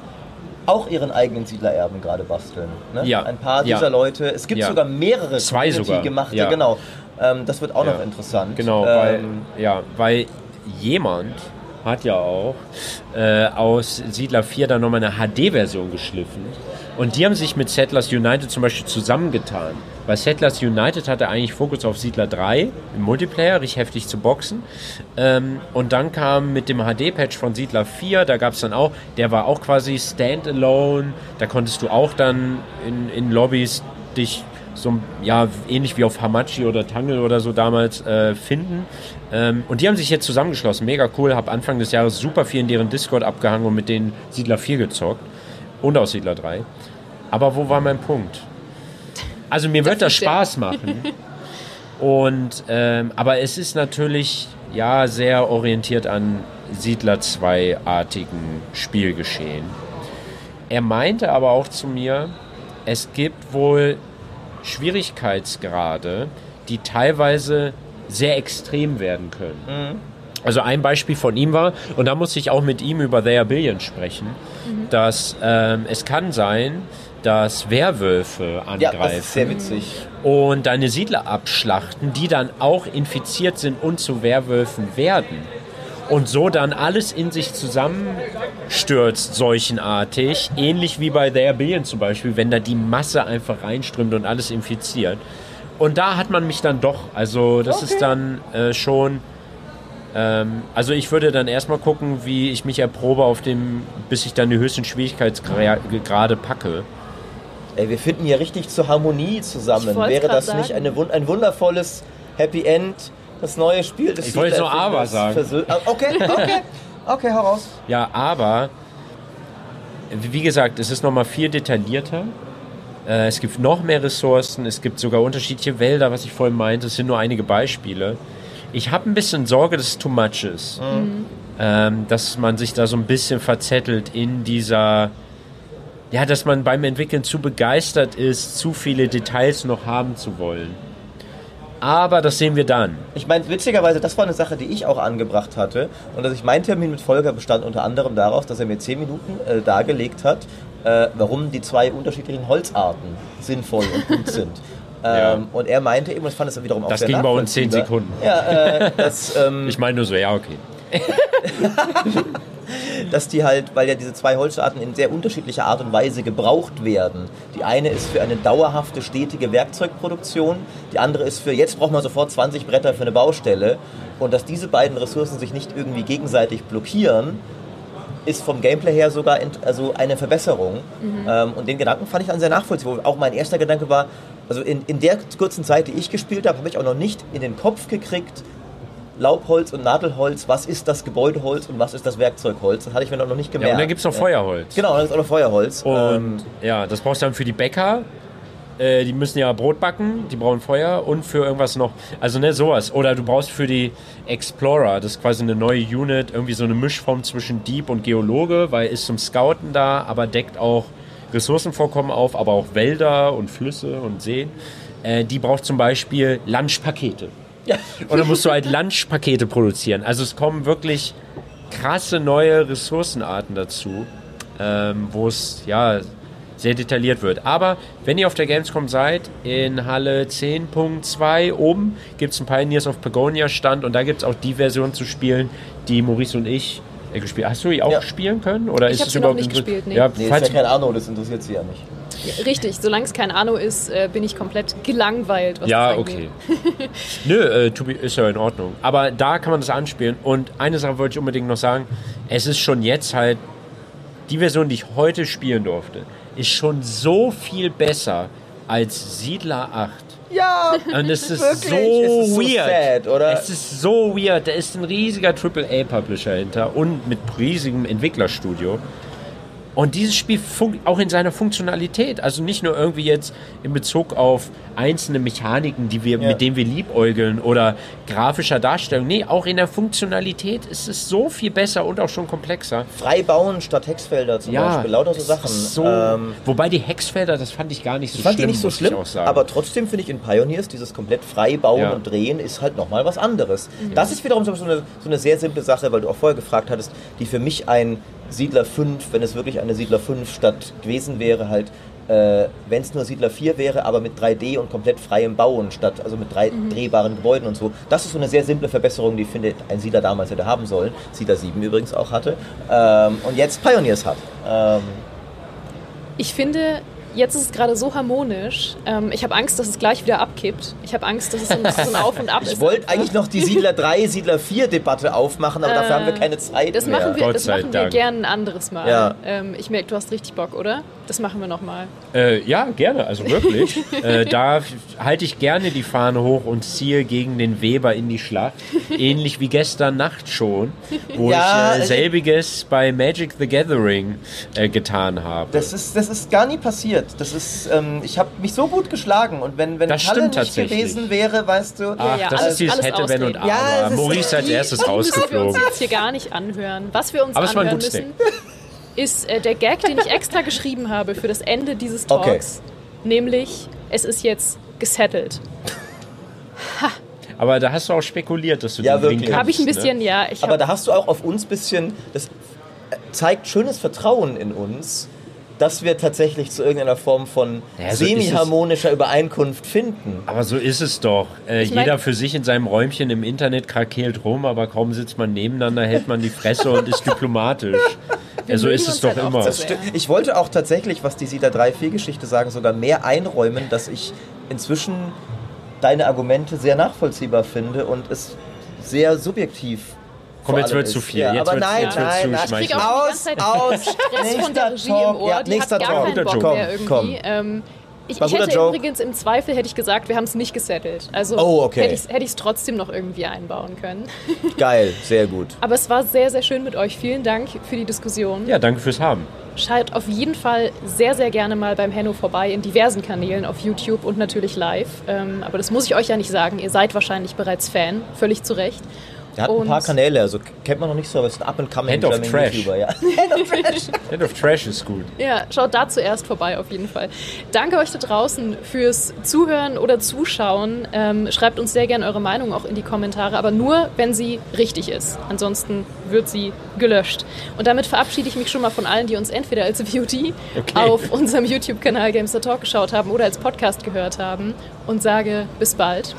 auch ihren eigenen Siedlererben gerade basteln. Ne? Ja. Ein paar Ja. dieser Leute, es gibt Ja. sogar mehrere Zwei sogar. gemachte, Ja. genau. Ähm, das wird auch noch Ja. interessant. Genau, ähm, weil, ja, weil jemand hat ja auch äh, aus Siedler 4 dann nochmal eine HD-Version geschliffen. Und die haben sich mit Settlers United zum Beispiel zusammengetan. Weil Settlers United hatte eigentlich Fokus auf Siedler 3 im Multiplayer, richtig heftig zu boxen. Ähm, und dann kam mit dem HD-Patch von Siedler 4, da gab es dann auch, der war auch quasi Standalone. Da konntest du auch dann in, in Lobbys dich so ja ähnlich wie auf Hamachi oder Tangle oder so damals äh, finden. Ähm, und die haben sich jetzt zusammengeschlossen. Mega cool. Hab Anfang des Jahres super viel in deren Discord abgehangen und mit denen Siedler 4 gezockt. Und aus Siedler 3. Aber wo war mein Punkt? Also mir wird das ist ja- Spaß machen. Und ähm, aber es ist natürlich ja sehr orientiert an Siedler 2-artigen Spielgeschehen. Er meinte aber auch zu mir, es gibt wohl Schwierigkeitsgrade, die teilweise sehr extrem werden können. Also ein Beispiel von ihm war, und da musste ich auch mit ihm über They Are Billions sprechen, dass ähm, es kann sein, dass Werwölfe ja, das ist sehr angreifen witzig. und deine Siedler abschlachten, die dann auch infiziert sind und zu Werwölfen werden. Und so dann alles in sich zusammenstürzt, seuchenartig. Ähnlich wie bei The Billion zum Beispiel, wenn da die Masse einfach reinströmt und alles infiziert. Und da hat man mich dann doch, also das ist dann äh, schon. Ähm, also ich würde dann erstmal gucken, wie ich mich erprobe auf dem, bis ich dann die höchsten Schwierigkeitsgrade packe. Ey, wir finden hier richtig zur Harmonie zusammen. Wäre das nicht sagen. eine, wun- ein wundervolles Happy End, das neue Spiel des Ich wollte Siedlererfinders aber sagen. Ah, Okay, okay, okay, hau raus. Ja, aber wie gesagt, es ist nochmal viel detaillierter. Äh, Es gibt noch mehr Ressourcen, es gibt sogar unterschiedliche Wälder, was ich vorhin meinte. Es sind nur einige Beispiele. Ich habe ein bisschen Sorge, dass es too much ist. Ähm, dass man sich da so ein bisschen verzettelt in dieser. Ja, dass man beim Entwickeln zu begeistert ist, zu viele Details noch haben zu wollen. Aber das sehen wir dann. Ich meine, witzigerweise, das war eine Sache, die ich auch angebracht hatte. Und dass ich mein Termin mit Volker bestand unter anderem darauf, dass er mir zehn Minuten äh, dargelegt hat, äh, warum die zwei unterschiedlichen Holzarten sinnvoll und gut sind. Ja. Ähm, und er meinte eben, und ich fand das wiederum auch Das sehr ging bei uns zehn nachvollziehbar. Sekunden. Ja, äh, dass, ähm, Ich meine nur so, ja, okay. dass die halt, weil ja diese zwei Holzarten in sehr unterschiedlicher Art und Weise gebraucht werden. Die eine ist für eine dauerhafte, stetige Werkzeugproduktion, die andere ist für, jetzt braucht man sofort 20 Bretter für eine Baustelle. Und dass diese beiden Ressourcen sich nicht irgendwie gegenseitig blockieren, ist vom Gameplay her sogar also eine Verbesserung. Ähm, und den Gedanken fand ich dann sehr nachvollziehbar. Auch mein erster Gedanke war, also in, in der kurzen Zeit, die ich gespielt habe, habe ich auch noch nicht in den Kopf gekriegt, Laubholz und Nadelholz, was ist das Gebäudeholz und was ist das Werkzeugholz? Das hatte ich mir noch nicht gemerkt. Ja, und dann gibt es noch Feuerholz. Genau, dann ist auch noch Feuerholz. Und Ähm, ja, das brauchst du dann für die Bäcker. Äh, die müssen ja Brot backen, die brauchen Feuer und für irgendwas noch. Also ne, sowas. Oder du brauchst für die Explorer, das ist quasi eine neue Unit, irgendwie so eine Mischform zwischen Dieb und Geologe, weil ist zum Scouten da, aber deckt auch Ressourcenvorkommen auf, aber auch Wälder und Flüsse und Seen. Äh, die braucht zum Beispiel Lunchpakete. Ja. Und dann musst du halt Lunchpakete produzieren. Also es kommen wirklich krasse neue Ressourcenarten dazu, ähm, wo es ja sehr detailliert wird. Aber wenn ihr auf der Gamescom seid, in Halle 10.2 oben gibt es einen Pioneers of Pagonia Stand und da gibt es auch die Version zu spielen, die Maurice und ich äh, gespielt. Hast du die auch Ja. spielen können? Oder Ich ist hab es sie noch überhaupt nicht gespielt, nee. Ja, Nee, ist falls, ja kein Anno, das interessiert sie ja nicht. Richtig, solange es kein Anno ist, äh, bin ich komplett gelangweilt. Was ja, okay. Nö, äh, to be, ist ja in Ordnung. Aber da kann man das anspielen. Und eine Sache wollte ich unbedingt noch sagen. Es ist schon jetzt halt, die Version, die ich heute spielen durfte, ist schon so viel besser als Siedler 8. Ja, Und es ist Wirklich? so Es ist so weird. sad, oder? Es ist so weird. Da ist ein riesiger AAA-Publisher hinter und mit riesigem Entwicklerstudio. Und dieses Spiel auch in seiner Funktionalität, also nicht nur irgendwie jetzt in Bezug auf einzelne Mechaniken, die wir, Ja. mit denen wir liebäugeln oder grafischer Darstellung. Nee, auch in der Funktionalität ist es so viel besser und auch schon komplexer. frei bauen statt Hexfelder zum Beispiel. Lauter so Sachen. So, Ähm, wobei die Hexfelder, das fand ich gar nicht so Ich fand schlimm. die nicht so schlimm, ich auch sagen. aber trotzdem finde ich in Pioneers dieses komplett frei bauen Ja. und drehen ist halt nochmal was anderes. Das ist wiederum so eine, so eine sehr simple Sache, weil du auch vorher gefragt hattest, die für mich ein Siedler 5, wenn es wirklich eine Siedler 5 Stadt gewesen wäre, halt, äh, wenn es nur Siedler 4 wäre, aber mit 3D und komplett freiem Bauen statt, also mit drei drehbaren Gebäuden und so. Das ist so eine sehr simple Verbesserung, die ich finde, ein Siedler damals hätte haben sollen. Siedler 7 übrigens auch hatte. Ähm, und jetzt Pioneers hat. Ähm, Ich finde, jetzt ist es gerade so harmonisch. Ähm, ich habe Angst, dass es gleich wieder abkippt. Ich habe Angst, dass es so ein, Auf und Ab ist. Ich wollte eigentlich noch die Siedler 3, Siedler 4 Debatte aufmachen, aber dafür haben wir keine Zeit Das mehr. machen wir, das machen wir Dank. gerne ein anderes Mal. Ja. Ähm, ich merke, du hast richtig Bock, oder? Das machen wir nochmal. Äh, ja, gerne, also wirklich. äh, da halte ich gerne die Fahne hoch und ziehe gegen den Weber in die Schlacht. Ähnlich wie gestern Nacht schon, wo Ja, ich äh, also- selbiges bei Magic the Gathering äh, getan habe. Das ist, das ist gar nie passiert. Das ist, ähm, ich habe mich so gut geschlagen und wenn, wenn Das Halle stimmt nicht gewesen wäre, weißt du, Ach, ja, das alles- ist dieses alles hätte, wenn und aber. Ja, es ist- Maurice als erstes Die müssen wir uns rausgeflogen. jetzt hier gar nicht anhören. Was wir uns Aber es war ein anhören gutes müssen, ist äh, der Gag, den ich extra geschrieben habe für das Ende dieses Okay. Talks. Nämlich, es ist jetzt gesettelt. Aber da hast du auch spekuliert, dass du Ja, den wirklich. Habe ich ein ne? bisschen, ja. Ich aber da hast du auch auf uns bisschen, das zeigt schönes Vertrauen in uns, dass wir tatsächlich zu irgendeiner Form von Ja, so semi-harmonischer Übereinkunft finden. Aber so ist es doch. Äh, Ich mein- jeder für sich in seinem Räumchen im Internet krakeelt rum, aber kaum sitzt man nebeneinander, hält man die Fresse und ist diplomatisch. Ja, so ist es doch halt immer. stimmt. Ich wollte auch tatsächlich, was die Siedler 3-4-Geschichte sagen, sogar mehr einräumen, dass ich inzwischen deine Argumente sehr nachvollziehbar finde und es sehr subjektiv Komm, jetzt wird's zu viel. Ja, Jetzt aber wird's- nein, jetzt nein, nein. Ich krieg auch die Aus, ganze Zeit aus. Stress von der Regie im Talk. Ohr. Ja, die nächster hat gar Talk. keinen Bock mehr irgendwie. Komm, Ähm, ich, ich hätte Joke. übrigens im Zweifel hätte ich gesagt, wir haben es nicht gesettelt. Also Oh, okay. hätte ich es hätte trotzdem noch irgendwie einbauen können. Geil, sehr gut. Aber es war sehr, sehr schön mit euch. Vielen Dank für die Diskussion. Ja, danke fürs Haben. Schaut auf jeden Fall sehr, sehr gerne mal beim Henno vorbei in diversen Kanälen auf YouTube und natürlich live. Ähm, aber das muss ich euch ja nicht sagen. Ihr seid wahrscheinlich bereits Fan, völlig zu Recht. Der hat Und- ein paar Kanäle, also kennt man noch nicht so, aber ist ein up-and-coming Head of German Trash. YouTuber. Ja. Head of Trash ist gut. Ja, schaut da zuerst vorbei auf jeden Fall. Danke euch da draußen fürs Zuhören oder Zuschauen. Ähm, schreibt uns sehr gerne eure Meinung auch in die Kommentare, aber nur, wenn sie richtig ist. Ansonsten wird sie gelöscht. Und damit verabschiede ich mich schon mal von allen, die uns entweder als VOD Okay. auf unserem YouTube-Kanal Gamester Talk geschaut haben oder als Podcast gehört haben und sage bis bald.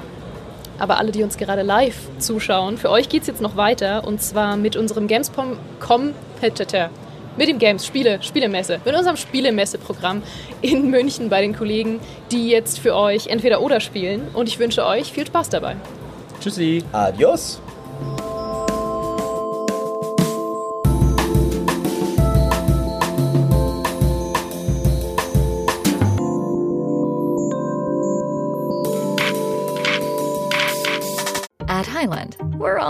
Aber alle, die uns gerade live zuschauen, für euch geht es jetzt noch weiter und zwar mit unserem Gamescom Competitor. Mit dem Games Spiele, Spielemesse, mit unserem Spielemesse-Programm in München bei den Kollegen, die jetzt für euch entweder oder spielen. Und ich wünsche euch viel Spaß dabei. Tschüssi. Adios.